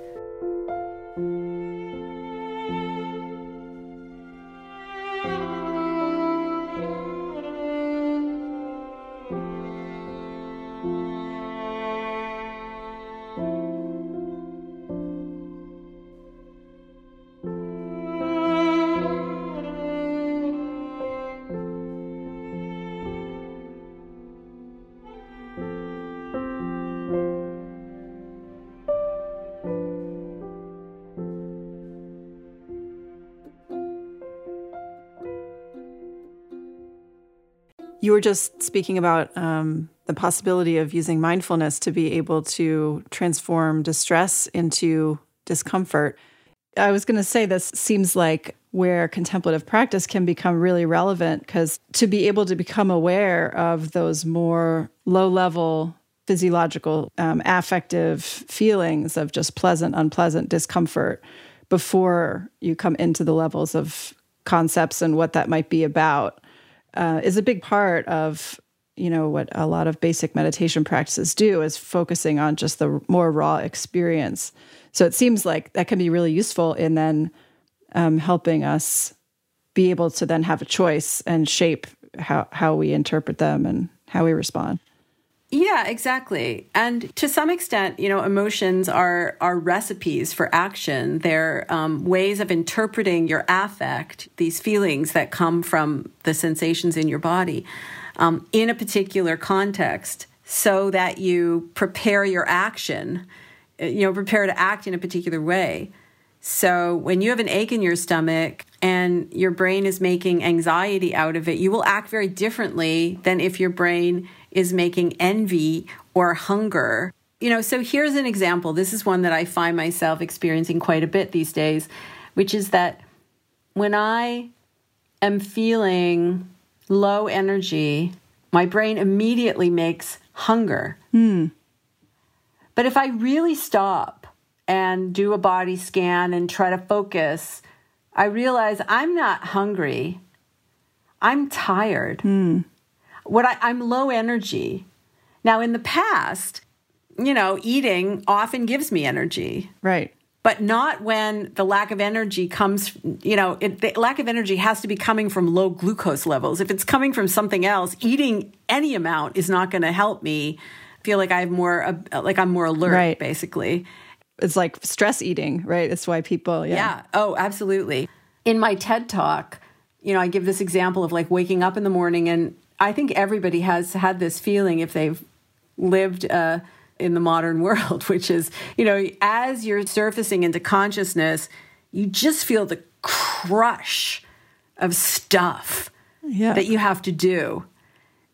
You were just speaking about um, the possibility of using mindfulness to be able to transform distress into discomfort. I was going to say this seems like where contemplative practice can become really relevant because to be able to become aware of those more low level physiological um, affective feelings of just pleasant unpleasant discomfort before you come into the levels of concepts and what that might be about uh, is a big part of you know what a lot of basic meditation practices do is focusing on just the more raw experience. So it seems like that can be really useful in then um, helping us be able to then have a choice and shape how, how we interpret them and how we respond yeah, exactly. And to some extent, you know, emotions are are recipes for action. They're um, ways of interpreting your affect, these feelings that come from the sensations in your body, um, in a particular context, so that you prepare your action. Uh, you know, prepare to act in a particular way. So when you have an ache in your stomach and your brain is making anxiety out of it, you will act very differently than if your brain is making envy or hunger. You know, so here's an example. This is one that I find myself experiencing quite a bit these days, which is that when I am feeling low energy, my brain immediately makes hunger. Mm. But if I really stop and do a body scan and try to focus, I realize I'm not hungry. I'm tired. Mm what I, I'm low energy. Now, in the past, you know, eating often gives me energy. Right. But not when the lack of energy comes, you know, it, the lack of energy has to be coming from low glucose levels. If it's coming from something else, eating any amount is not going to help me feel like I have more, uh, like I'm more alert, right. basically. It's like stress eating, right? It's why people, yeah. Yeah. Oh, absolutely. In my TED talk, you know, I give this example of like waking up in the morning and I think everybody has had this feeling if they've lived uh, in the modern world, which is, you know, as you're surfacing into consciousness, you just feel the crush of stuff yeah. that you have to do.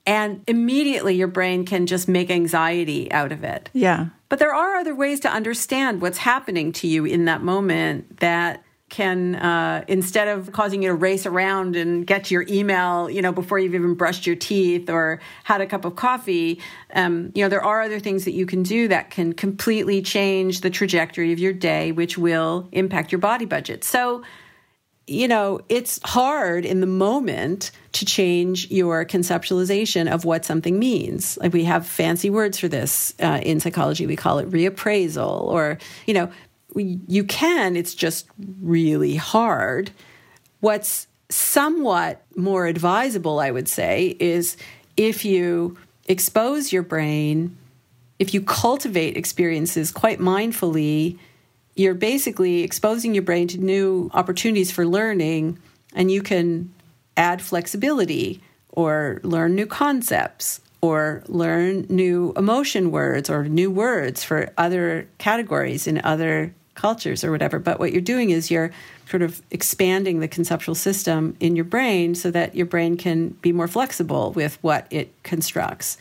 And immediately your brain can just make anxiety out of it. Yeah. But there are other ways to understand what's happening to you in that moment that can uh, instead of causing you to race around and get to your email you know before you've even brushed your teeth or had a cup of coffee um, you know there are other things that you can do that can completely change the trajectory of your day which will impact your body budget. So you know it's hard in the moment to change your conceptualization of what something means. Like we have fancy words for this uh, in psychology we call it reappraisal or you know you can, it's just really hard. What's somewhat more advisable, I would say, is if you expose your brain, if you cultivate experiences quite mindfully, you're basically exposing your brain to new opportunities for learning, and you can add flexibility or learn new concepts or learn new emotion words or new words for other categories in other cultures or whatever. But what you're doing is you're sort of expanding the conceptual system in your brain so that your brain can be more flexible with what it constructs.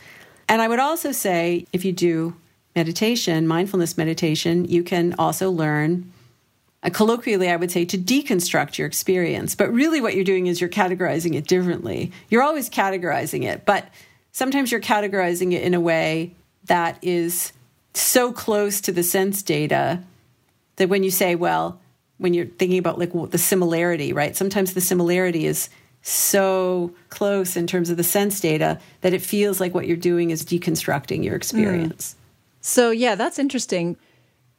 And I would also say if you do meditation, mindfulness meditation, you can also learn. Uh, colloquially, I would say to deconstruct your experience. But really, what you're doing is you're categorizing it differently. You're always categorizing it, but sometimes you're categorizing it in a way that is so close to the sense data that when you say, well, when you're thinking about like the similarity, right? Sometimes the similarity is so close in terms of the sense data that it feels like what you're doing is deconstructing your experience. Mm. So, yeah, that's interesting.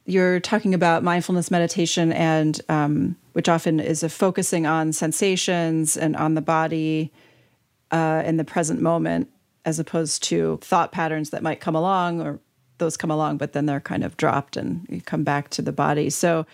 You're talking about mindfulness meditation, and um, which often is a focusing on sensations and on the body uh, in the present moment, as opposed to thought patterns that might come along or those come along, but then they're kind of dropped and you come back to the body. So,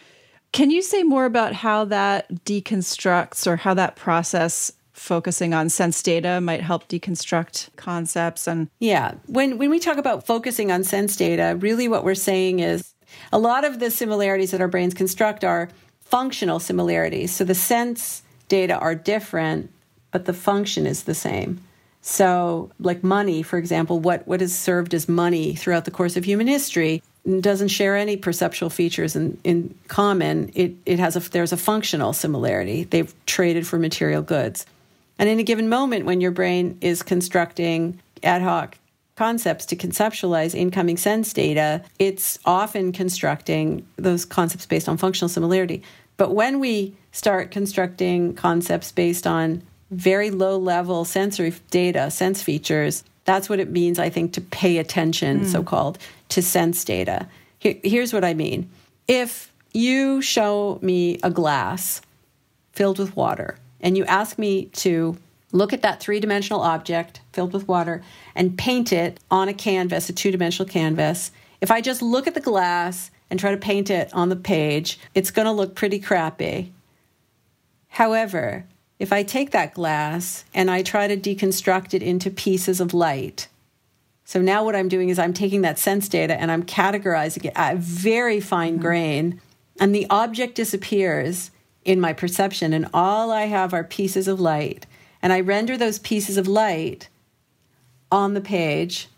can you say more about how that deconstructs or how that process focusing on sense data might help deconstruct concepts and Yeah, when when we talk about focusing on sense data, really what we're saying is a lot of the similarities that our brains construct are functional similarities. So the sense data are different, but the function is the same. So, like money, for example, what, what has served as money throughout the course of human history doesn't share any perceptual features in, in common. It, it has a, there's a functional similarity. They've traded for material goods. And in a given moment, when your brain is constructing ad hoc concepts to conceptualize incoming sense data, it's often constructing those concepts based on functional similarity. But when we start constructing concepts based on very low level sensory data, sense features, that's what it means, I think, to pay attention, mm. so called, to sense data. Here, here's what I mean. If you show me a glass filled with water and you ask me to look at that three dimensional object filled with water and paint it on a canvas, a two dimensional canvas, if I just look at the glass and try to paint it on the page, it's going to look pretty crappy. However, if I take that glass and I try to deconstruct it into pieces of light, so now what I'm doing is I'm taking that sense data and I'm categorizing it at very fine mm-hmm. grain, and the object disappears in my perception, and all I have are pieces of light. And I render those pieces of light on the page,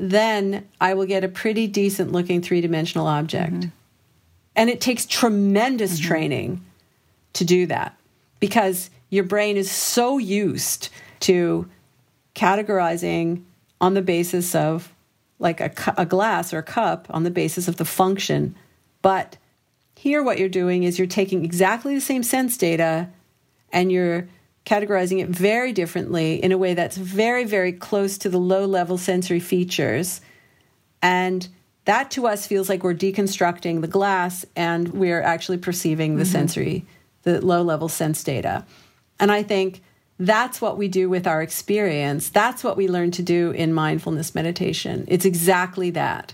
then I will get a pretty decent looking three dimensional object. Mm-hmm. And it takes tremendous mm-hmm. training to do that because your brain is so used to categorizing on the basis of like a, a glass or a cup on the basis of the function. But here, what you're doing is you're taking exactly the same sense data and you're categorizing it very differently in a way that's very, very close to the low level sensory features. And that to us feels like we're deconstructing the glass and we're actually perceiving the mm-hmm. sensory the low level sense data. And I think that's what we do with our experience. That's what we learn to do in mindfulness meditation. It's exactly that.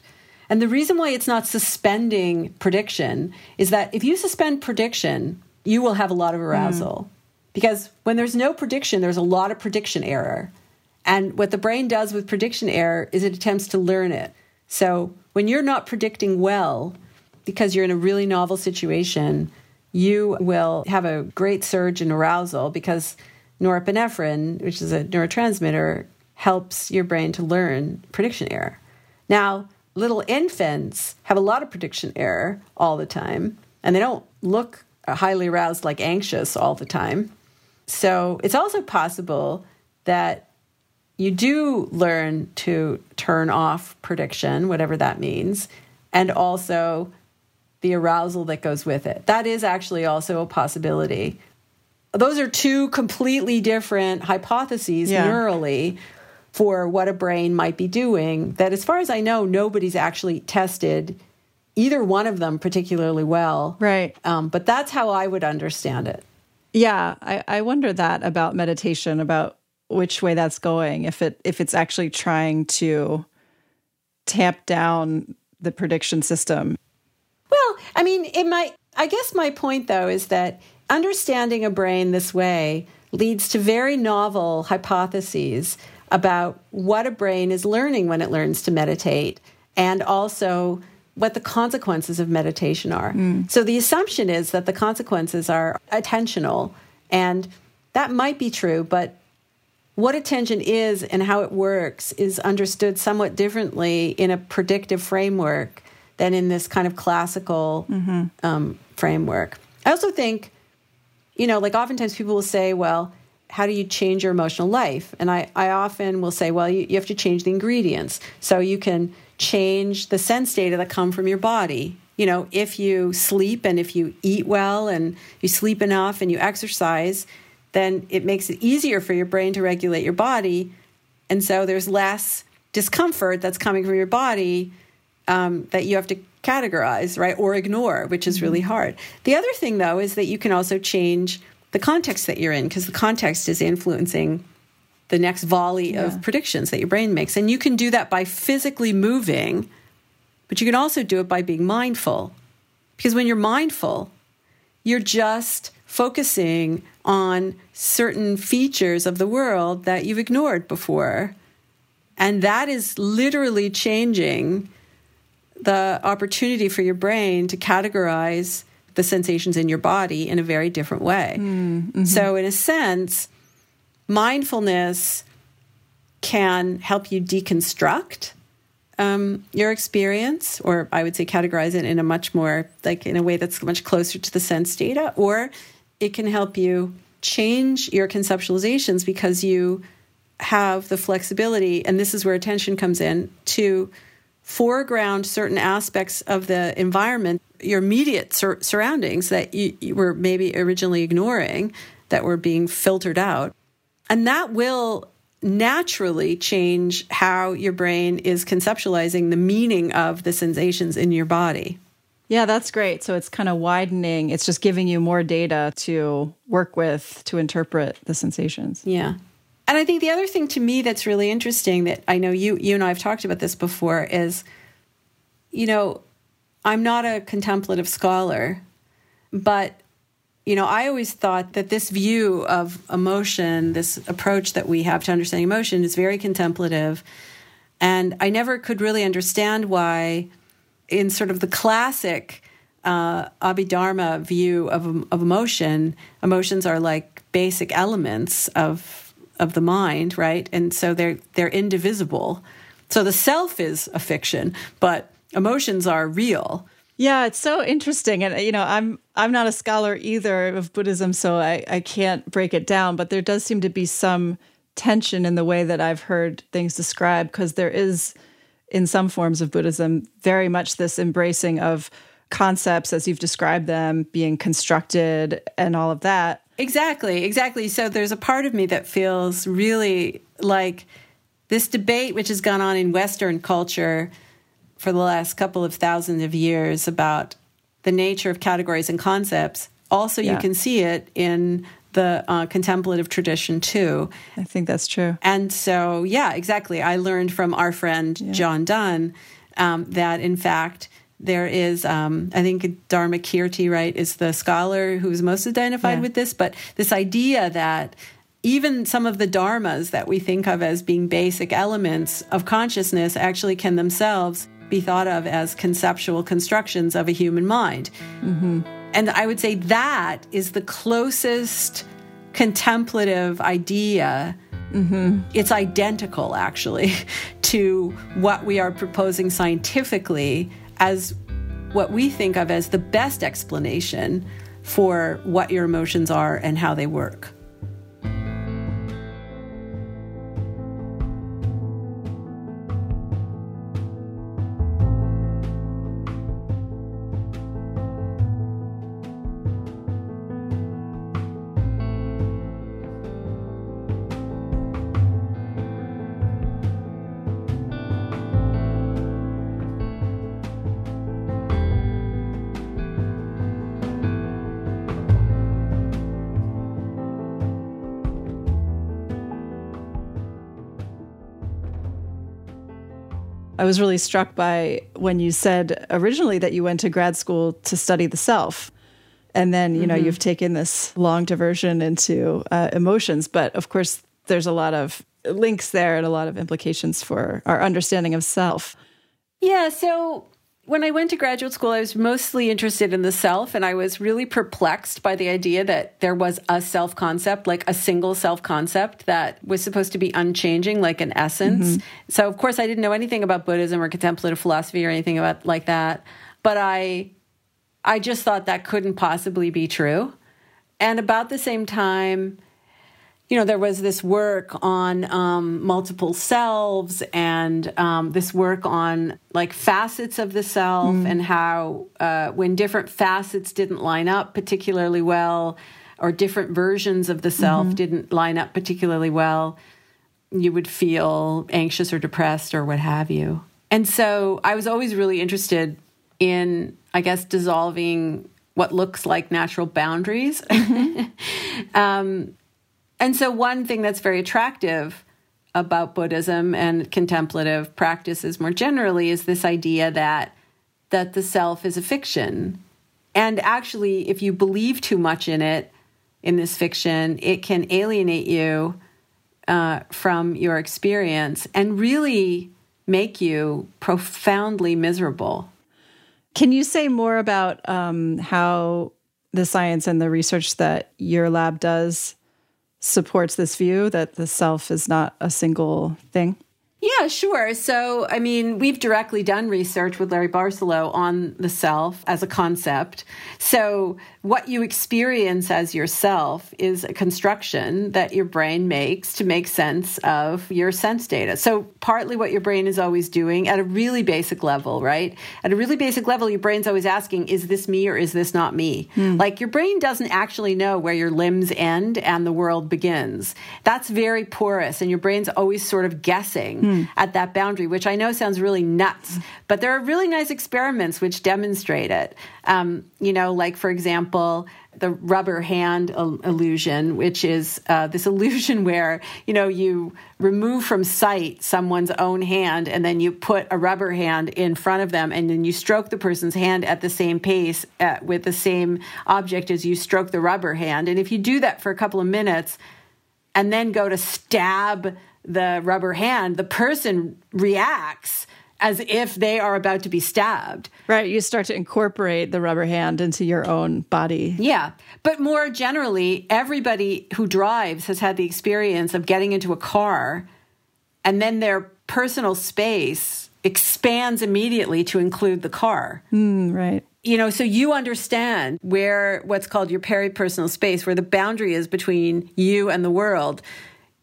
And the reason why it's not suspending prediction is that if you suspend prediction, you will have a lot of arousal. Mm. Because when there's no prediction, there's a lot of prediction error. And what the brain does with prediction error is it attempts to learn it. So when you're not predicting well, because you're in a really novel situation, you will have a great surge in arousal because norepinephrine, which is a neurotransmitter, helps your brain to learn prediction error. Now, little infants have a lot of prediction error all the time, and they don't look highly aroused like anxious all the time. So it's also possible that you do learn to turn off prediction, whatever that means, and also the arousal that goes with it. That is actually also a possibility. Those are two completely different hypotheses yeah. neurally for what a brain might be doing that as far as I know nobody's actually tested either one of them particularly well. Right. Um, but that's how I would understand it. Yeah, I, I wonder that about meditation, about which way that's going. If it if it's actually trying to tamp down the prediction system well, I mean, it might. I guess my point though is that understanding a brain this way leads to very novel hypotheses about what a brain is learning when it learns to meditate and also what the consequences of meditation are. Mm. So the assumption is that the consequences are attentional and that might be true, but what attention is and how it works is understood somewhat differently in a predictive framework than in this kind of classical mm-hmm. um, framework. I also think, you know, like oftentimes people will say, well, how do you change your emotional life? And I, I often will say, well, you, you have to change the ingredients. So you can change the sense data that come from your body. You know, if you sleep and if you eat well and you sleep enough and you exercise, then it makes it easier for your brain to regulate your body. And so there's less discomfort that's coming from your body um, that you have to categorize, right, or ignore, which is really mm-hmm. hard. The other thing, though, is that you can also change the context that you're in because the context is influencing the next volley yeah. of predictions that your brain makes. And you can do that by physically moving, but you can also do it by being mindful. Because when you're mindful, you're just focusing on certain features of the world that you've ignored before. And that is literally changing the opportunity for your brain to categorize the sensations in your body in a very different way. Mm-hmm. So, in a sense, mindfulness can help you deconstruct um, your experience, or I would say categorize it in a much more, like in a way that's much closer to the sense data, or it can help you change your conceptualizations because you have the flexibility, and this is where attention comes in, to foreground certain aspects of the environment, your immediate sur- surroundings that you, you were maybe originally ignoring, that were being filtered out. And that will naturally change how your brain is conceptualizing the meaning of the sensations in your body. Yeah, that's great. So it's kind of widening, it's just giving you more data to work with to interpret the sensations. Yeah. And I think the other thing to me that's really interesting that I know you you and I have talked about this before is you know, I'm not a contemplative scholar, but you know, I always thought that this view of emotion, this approach that we have to understanding emotion is very contemplative. And I never could really understand why, in sort of the classic uh, Abhidharma view of, of emotion, emotions are like basic elements of of the mind, right? And so they're they're indivisible. So the self is a fiction, but emotions are real. Yeah, it's so interesting. And you know, I'm I'm not a scholar either of Buddhism, so I, I can't break it down, but there does seem to be some tension in the way that I've heard things described, because there is in some forms of Buddhism very much this embracing of concepts as you've described them being constructed and all of that. Exactly, exactly. So there's a part of me that feels really like this debate which has gone on in Western culture for the last couple of thousands of years about the nature of categories and concepts. Also, yeah. you can see it in the uh, contemplative tradition too. I think that's true. And so, yeah, exactly. I learned from our friend yeah. John Dunne um, that, in fact, there is, um, I think Dharmakirti, right, is the scholar who's most identified yeah. with this, but this idea that even some of the dharmas that we think of as being basic elements of consciousness actually can themselves be thought of as conceptual constructions of a human mind. Mm-hmm. And I would say that is the closest contemplative idea. Mm-hmm. It's identical, actually, to what we are proposing scientifically as what we think of as the best explanation for what your emotions are and how they work. I was really struck by when you said originally that you went to grad school to study the self. And then, you know, mm-hmm. you've taken this long diversion into uh, emotions. But of course, there's a lot of links there and a lot of implications for our understanding of self. Yeah. So when I went to graduate school, I was mostly interested in the self, and I was really perplexed by the idea that there was a self concept, like a single self concept that was supposed to be unchanging, like an essence. Mm-hmm. So, of course, I didn't know anything about Buddhism or contemplative philosophy or anything about like that, but I, I just thought that couldn't possibly be true. And about the same time, you know, there was this work on um, multiple selves and um, this work on like facets of the self mm. and how uh, when different facets didn't line up particularly well or different versions of the self mm-hmm. didn't line up particularly well, you would feel anxious or depressed or what have you. And so I was always really interested in, I guess, dissolving what looks like natural boundaries. Mm-hmm. um, and so, one thing that's very attractive about Buddhism and contemplative practices more generally is this idea that that the self is a fiction. And actually, if you believe too much in it, in this fiction, it can alienate you uh, from your experience and really make you profoundly miserable. Can you say more about um, how the science and the research that your lab does supports this view that the self is not a single thing? Yeah, sure. So, I mean, we've directly done research with Larry Barsalou on the self as a concept. So, what you experience as yourself is a construction that your brain makes to make sense of your sense data. So, partly what your brain is always doing at a really basic level, right? At a really basic level, your brain's always asking, is this me or is this not me? Hmm. Like, your brain doesn't actually know where your limbs end and the world begins. That's very porous, and your brain's always sort of guessing hmm. at that boundary, which I know sounds really nuts, but there are really nice experiments which demonstrate it. Um, you know, like for example, the rubber hand illusion, which is uh, this illusion where you know you remove from sight someone's own hand and then you put a rubber hand in front of them and then you stroke the person's hand at the same pace at, uh, with the same object as you stroke the rubber hand. And if you do that for a couple of minutes and then go to stab the rubber hand, the person reacts as if they are about to be stabbed. Right. You start to incorporate the rubber hand into your own body. Yeah. But more generally, everybody who drives has had the experience of getting into a car and then their personal space expands immediately to include the car. Mm, right. You know, so you understand where what's called your peripersonal space, where the boundary is between you and the world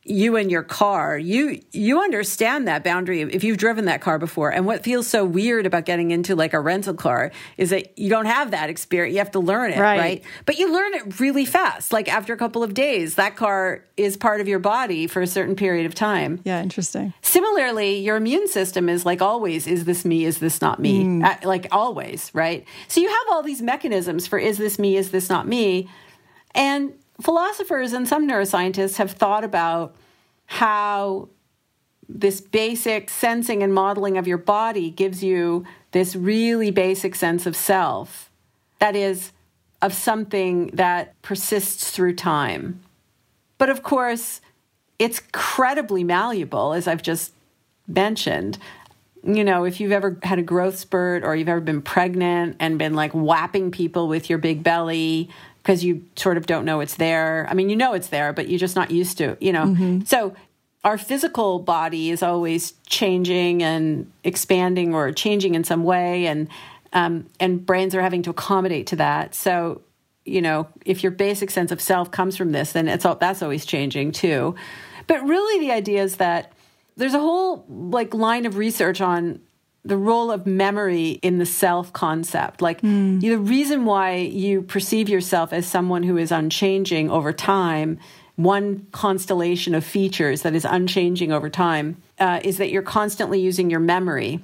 you and your car you you understand that boundary if you've driven that car before. And what feels so weird about getting into like a rental car is that you don't have that experience. You have to learn it right, right? but you learn it really fast. Like after a couple of days that car is part of your body for a certain period of time. Yeah interesting. Similarly your immune system is like always is this me is this not me? Mm. uh, like always right? So you have all these mechanisms for is this me is this not me? And philosophers and some neuroscientists have thought about how this basic sensing and modeling of your body gives you this really basic sense of self that is of something that persists through time. But of course, it's credibly malleable, as I've just mentioned. You know, if you've ever had a growth spurt or you've ever been pregnant and been like whapping people with your big belly because you sort of don't know it's there. I mean, you know it's there, but you're just not used to, you know. Mm-hmm. So our physical body is always changing and expanding or changing in some way, and um, and brains are having to accommodate to that. So, you know, if your basic sense of self comes from this, then it's all, that's always changing too. But really, the idea is that there's a whole like line of research on the role of memory in the self concept. Like mm. the reason why you perceive yourself as someone who is unchanging over time, one constellation of features that is unchanging over time, uh, is that you're constantly using your memory.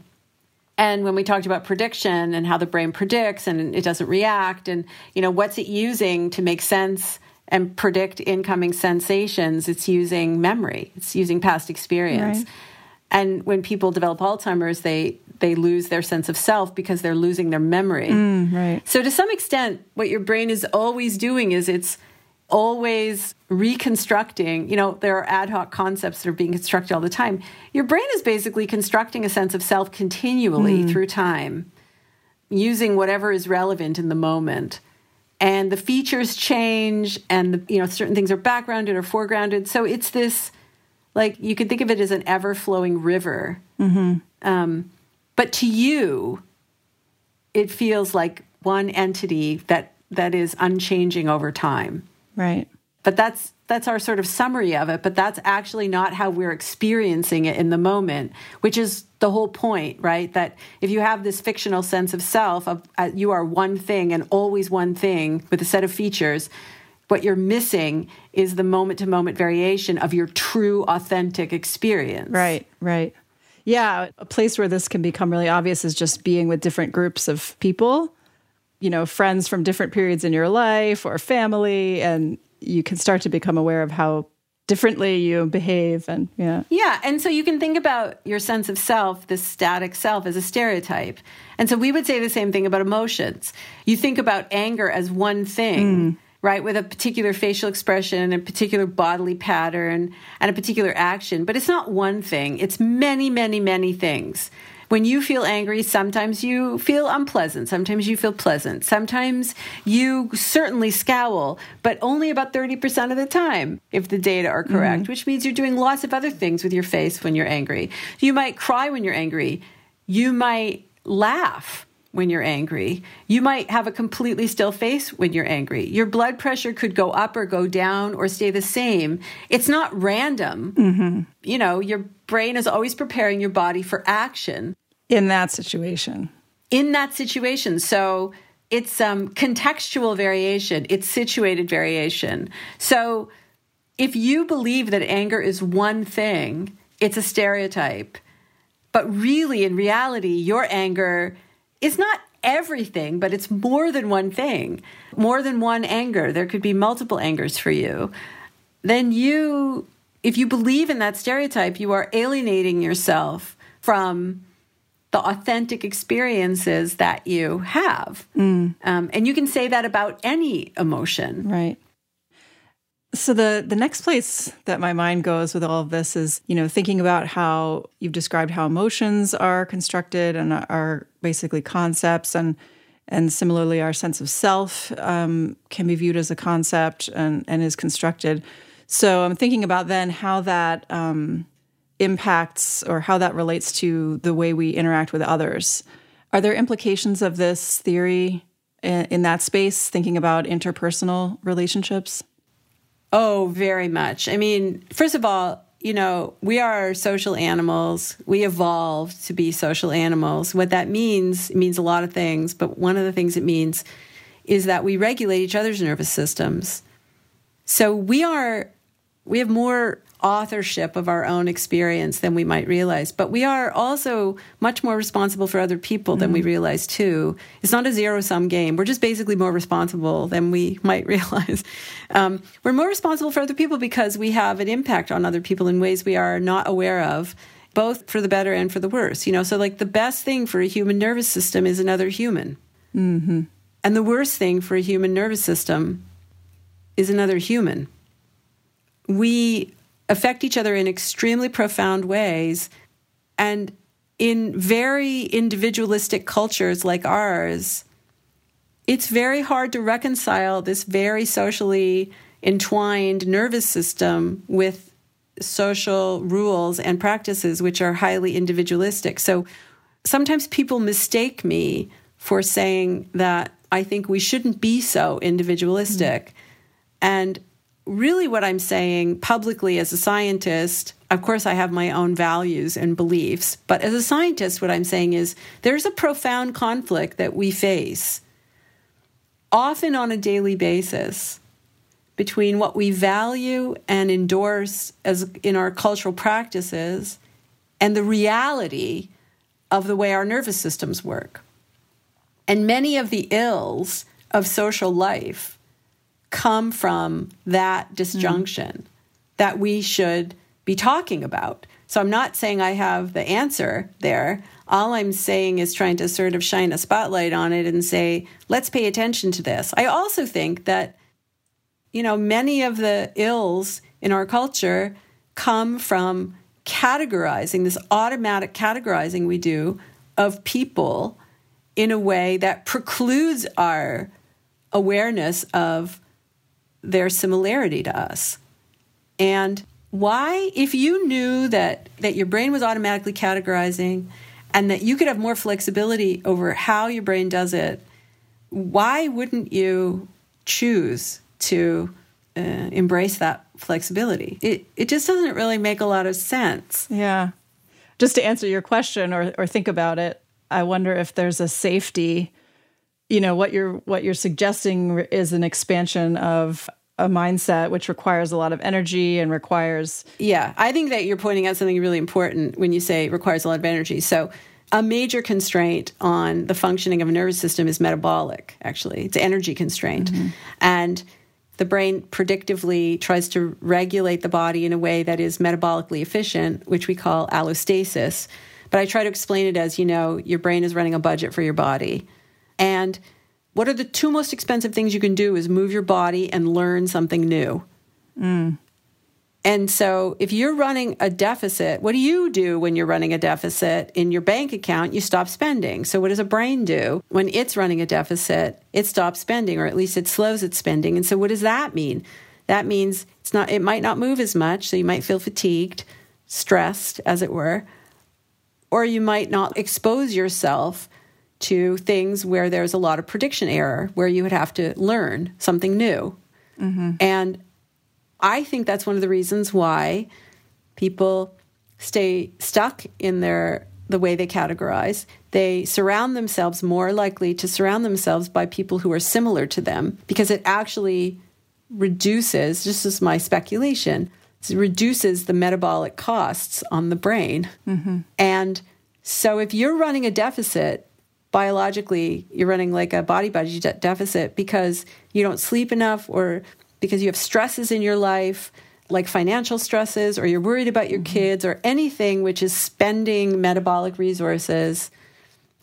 And when we talked about prediction and how the brain predicts and it doesn't react, and you know what's it using to make sense and predict incoming sensations, it's using memory. It's using past experience. Right. And when people develop Alzheimer's, they they lose their sense of self because they're losing their memory. Mm, right. So to some extent, what your brain is always doing is it's always reconstructing. You know, there are ad hoc concepts that are being constructed all the time. Your brain is basically constructing a sense of self continually mm. through time, using whatever is relevant in the moment. And the features change, and the, you know certain things are backgrounded or foregrounded. So it's this, like you can think of it as an ever flowing river. Mm-hmm. Um, but to you, it feels like one entity that that is unchanging over time. Right. But that's that's our sort of summary of it, but that's actually not how we're experiencing it in the moment, which is the whole point, right? That if you have this fictional sense of self of uh, you are one thing and always one thing with a set of features, what you're missing is the moment to moment variation of your true authentic experience. Right, right. Yeah, a place where this can become really obvious is just being with different groups of people, you know, friends from different periods in your life or family, and you can start to become aware of how differently you behave and yeah. Yeah and so you can think about your sense of self this static self as a stereotype. And so we would say the same thing about emotions. You think about anger as one thing. Mm right, with a particular facial expression, and a particular bodily pattern, and a particular action. But it's not one thing, it's many, many, many things. When you feel angry, sometimes you feel unpleasant. Sometimes you feel pleasant. Sometimes you certainly scowl, but only about 30% of the time, if the data are correct, mm-hmm. which means you're doing lots of other things with your face when you're angry. You might cry when you're angry. You might laugh when you're angry. You might have a completely still face when you're angry. Your blood pressure could go up or go down or stay the same. It's not random. Mm-hmm. You know, your brain is always preparing your body for action. In that situation. In that situation. So it's um, contextual variation, it's situated variation. So if you believe that anger is one thing, it's a stereotype. But really, in reality, your anger is not everything, but it's more than one thing, more than one anger. There could be multiple angers for you. Then you, if you believe in that stereotype, you are alienating yourself from the authentic experiences that you have. Mm. Um, and you can say that about any emotion. Right. So the the next place that my mind goes with all of this is, you know, thinking about how you've described how emotions are constructed and are basically concepts, and and similarly, our sense of self um, can be viewed as a concept and and is constructed. So I'm thinking about then how that um, impacts or how that relates to the way we interact with others. Are there implications of this theory in, in that space? Thinking about interpersonal relationships. Oh, very much. I mean, first of all, you know, we are social animals. We evolved to be social animals. What that means, means a lot of things, but one of the things it means is that we regulate each other's nervous systems. So we are we have more authorship of our own experience than we might realize. But we are also much more responsible for other people than mm-hmm. we realize, too. It's not a zero sum game. We're just basically more responsible than we might realize. Um, we're more responsible for other people because we have an impact on other people in ways we are not aware of. Both for the better and for the worse, you know. So, like, the best thing for a human nervous system is another human, mm-hmm. and the worst thing for a human nervous system is another human. We affect each other in extremely profound ways. And in very individualistic cultures like ours, it's very hard to reconcile this very socially entwined nervous system with social rules and practices which are highly individualistic. So sometimes people mistake me for saying that I think we shouldn't be so individualistic. Mm-hmm. And really what I'm saying publicly as a scientist, of course, I have my own values and beliefs, but as a scientist, what I'm saying is there's a profound conflict that we face, often on a daily basis, between what we value and endorse as in our cultural practices and the reality of the way our nervous systems work. And many of the ills of social life come from that disjunction mm. that we should be talking about. So I'm not saying I have the answer there. All I'm saying is trying to sort of shine a spotlight on it and say, let's pay attention to this. I also think that, you know, many of the ills in our culture come from categorizing, this automatic categorizing we do of people in a way that precludes our awareness of their similarity to us. And why, if you knew that, that your brain was automatically categorizing and that you could have more flexibility over how your brain does it, why wouldn't you choose to uh, embrace that flexibility? It, it just doesn't really make a lot of sense. Yeah. Just to answer your question or, or think about it, I wonder if there's a safety you know what you're what you're suggesting is an expansion of a mindset which requires a lot of energy and requires yeah i think that you're pointing out something really important when you say requires a lot of energy. So a major constraint on the functioning of a nervous system is metabolic actually. It's energy constraint. Mm-hmm. and the brain predictively tries to regulate the body in a way that is metabolically efficient which we call allostasis. But i try to explain it as you know your brain is running a budget for your body and what are the two most expensive things you can do is move your body and learn something new. Mm. And so if you're running a deficit, what do you do when you're running a deficit in your bank account? You stop spending. So what does a brain do? When it's running a deficit, it stops spending or at least it slows its spending. And so what does that mean? That means it's not it might not move as much, so you might feel fatigued, stressed as it were, or you might not expose yourself to things where there's a lot of prediction error, where you would have to learn something new. Mm-hmm. And I think that's one of the reasons why people stay stuck in their the way they categorize. They surround themselves more likely to surround themselves by people who are similar to them because it actually reduces, just as my speculation, it reduces the metabolic costs on the brain. Mm-hmm. And so if you're running a deficit, biologically, you're running like a body budget deficit because you don't sleep enough or because you have stresses in your life, like financial stresses, or you're worried about your mm-hmm. kids, or anything which is spending metabolic resources,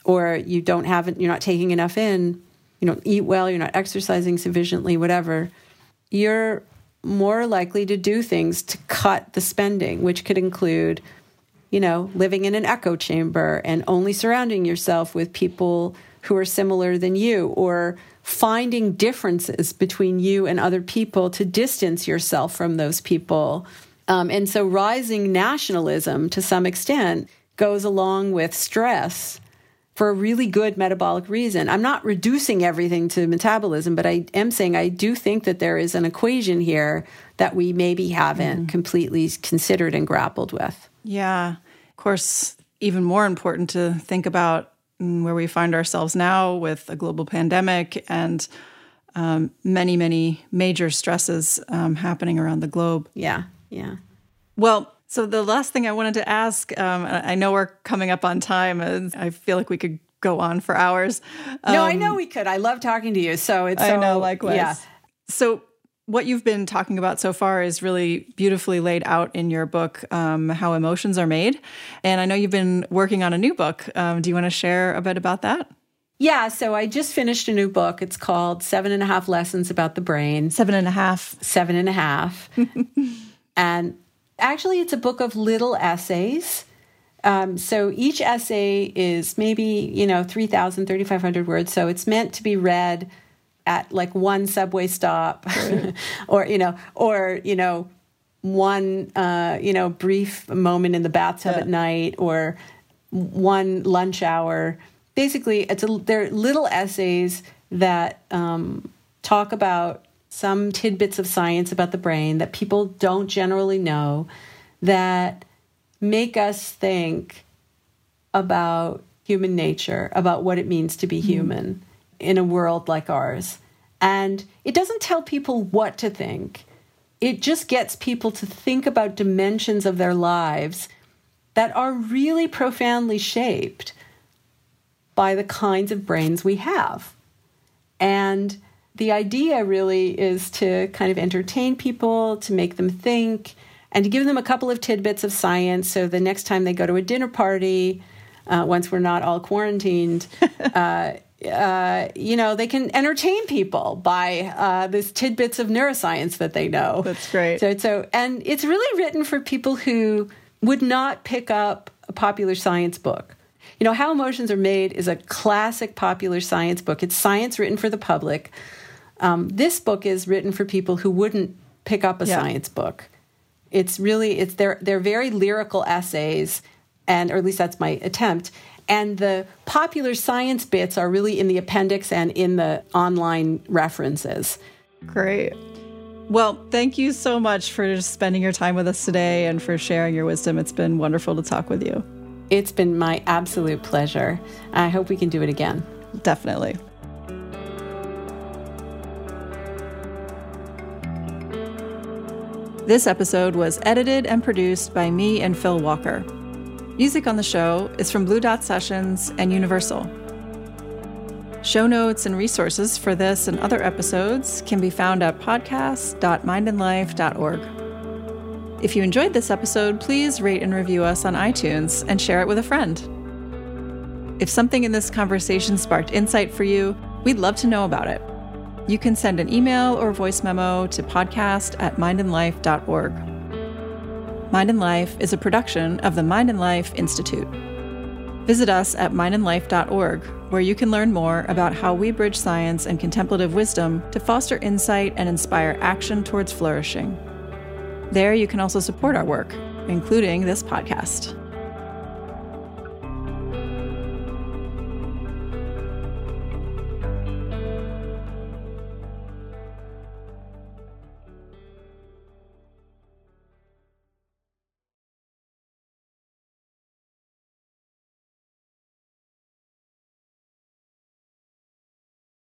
or you don't have you're not taking enough in, you don't eat well, you're not exercising sufficiently, whatever, you're more likely to do things to cut the spending, which could include, you know, living in an echo chamber and only surrounding yourself with people who are similar than you, or finding differences between you and other people to distance yourself from those people. Um, and so, rising nationalism to some extent goes along with stress for a really good metabolic reason. I'm not reducing everything to metabolism, but I am saying I do think that there is an equation here that we maybe haven't mm. completely considered and grappled with. Yeah. Of course, even more important to think about where we find ourselves now with a global pandemic and um, many, many major stresses um, happening around the globe. Yeah, yeah. Well, so the last thing I wanted to ask, um, I know we're coming up on time, and I feel like we could go on for hours. no, I know um, we could. I love talking to you. So it's I so, know likewise. Yeah. So what you've been talking about so far is really beautifully laid out in your book, um, How Emotions Are Made. And I know you've been working on a new book. Um, do you want to share a bit about that? Yeah, so I just finished a new book. It's called Seven and a Half Lessons About the Brain. Seven and a half. Seven and a half. and actually, it's a book of little essays. Um, so each essay is maybe, you know, 3,000, 3,500 words. So it's meant to be read at like one subway stop right. or you know or you know one uh, you know brief moment in the bathtub yeah. at night or one lunch hour basically it's a, they're little essays that um, talk about some tidbits of science about the brain that people don't generally know that make us think about human nature about what it means to be mm. human in a world like ours. And it doesn't tell people what to think, it just gets people to think about dimensions of their lives that are really profoundly shaped by the kinds of brains we have. And the idea really is to kind of entertain people, to make them think, and to give them a couple of tidbits of science so the next time they go to a dinner party, uh, once we're not all quarantined, uh, uh, you know, they can entertain people by uh, these tidbits of neuroscience that they know. That's great. So, so, and it's really written for people who would not pick up a popular science book. You know, How Emotions Are Made is a classic popular science book. It's science written for the public. Um, this book is written for people who wouldn't pick up a yeah. science book. It's really it's they're they're very lyrical essays, and or at least that's my attempt and the popular science bits are really in the appendix and in the online references. Great. Well, thank you so much for spending your time with us today and for sharing your wisdom. It's been wonderful to talk with you. It's been my absolute pleasure. I hope we can do it again. Definitely. This episode was edited and produced by me and Phil Walker. Music on the show is from Blue Dot Sessions and Universal. Show notes and resources for this and other episodes can be found at podcast.mindandlife.org. If you enjoyed this episode, please rate and review us on iTunes and share it with a friend. If something in this conversation sparked insight for you, we'd love to know about it. You can send an email or voice memo to podcast at mindandlife.org. Mind and Life is a production of the Mind and Life Institute. Visit us at mindandlife.org, where you can learn more about how we bridge science and contemplative wisdom to foster insight and inspire action towards flourishing. There, you can also support our work, including this podcast.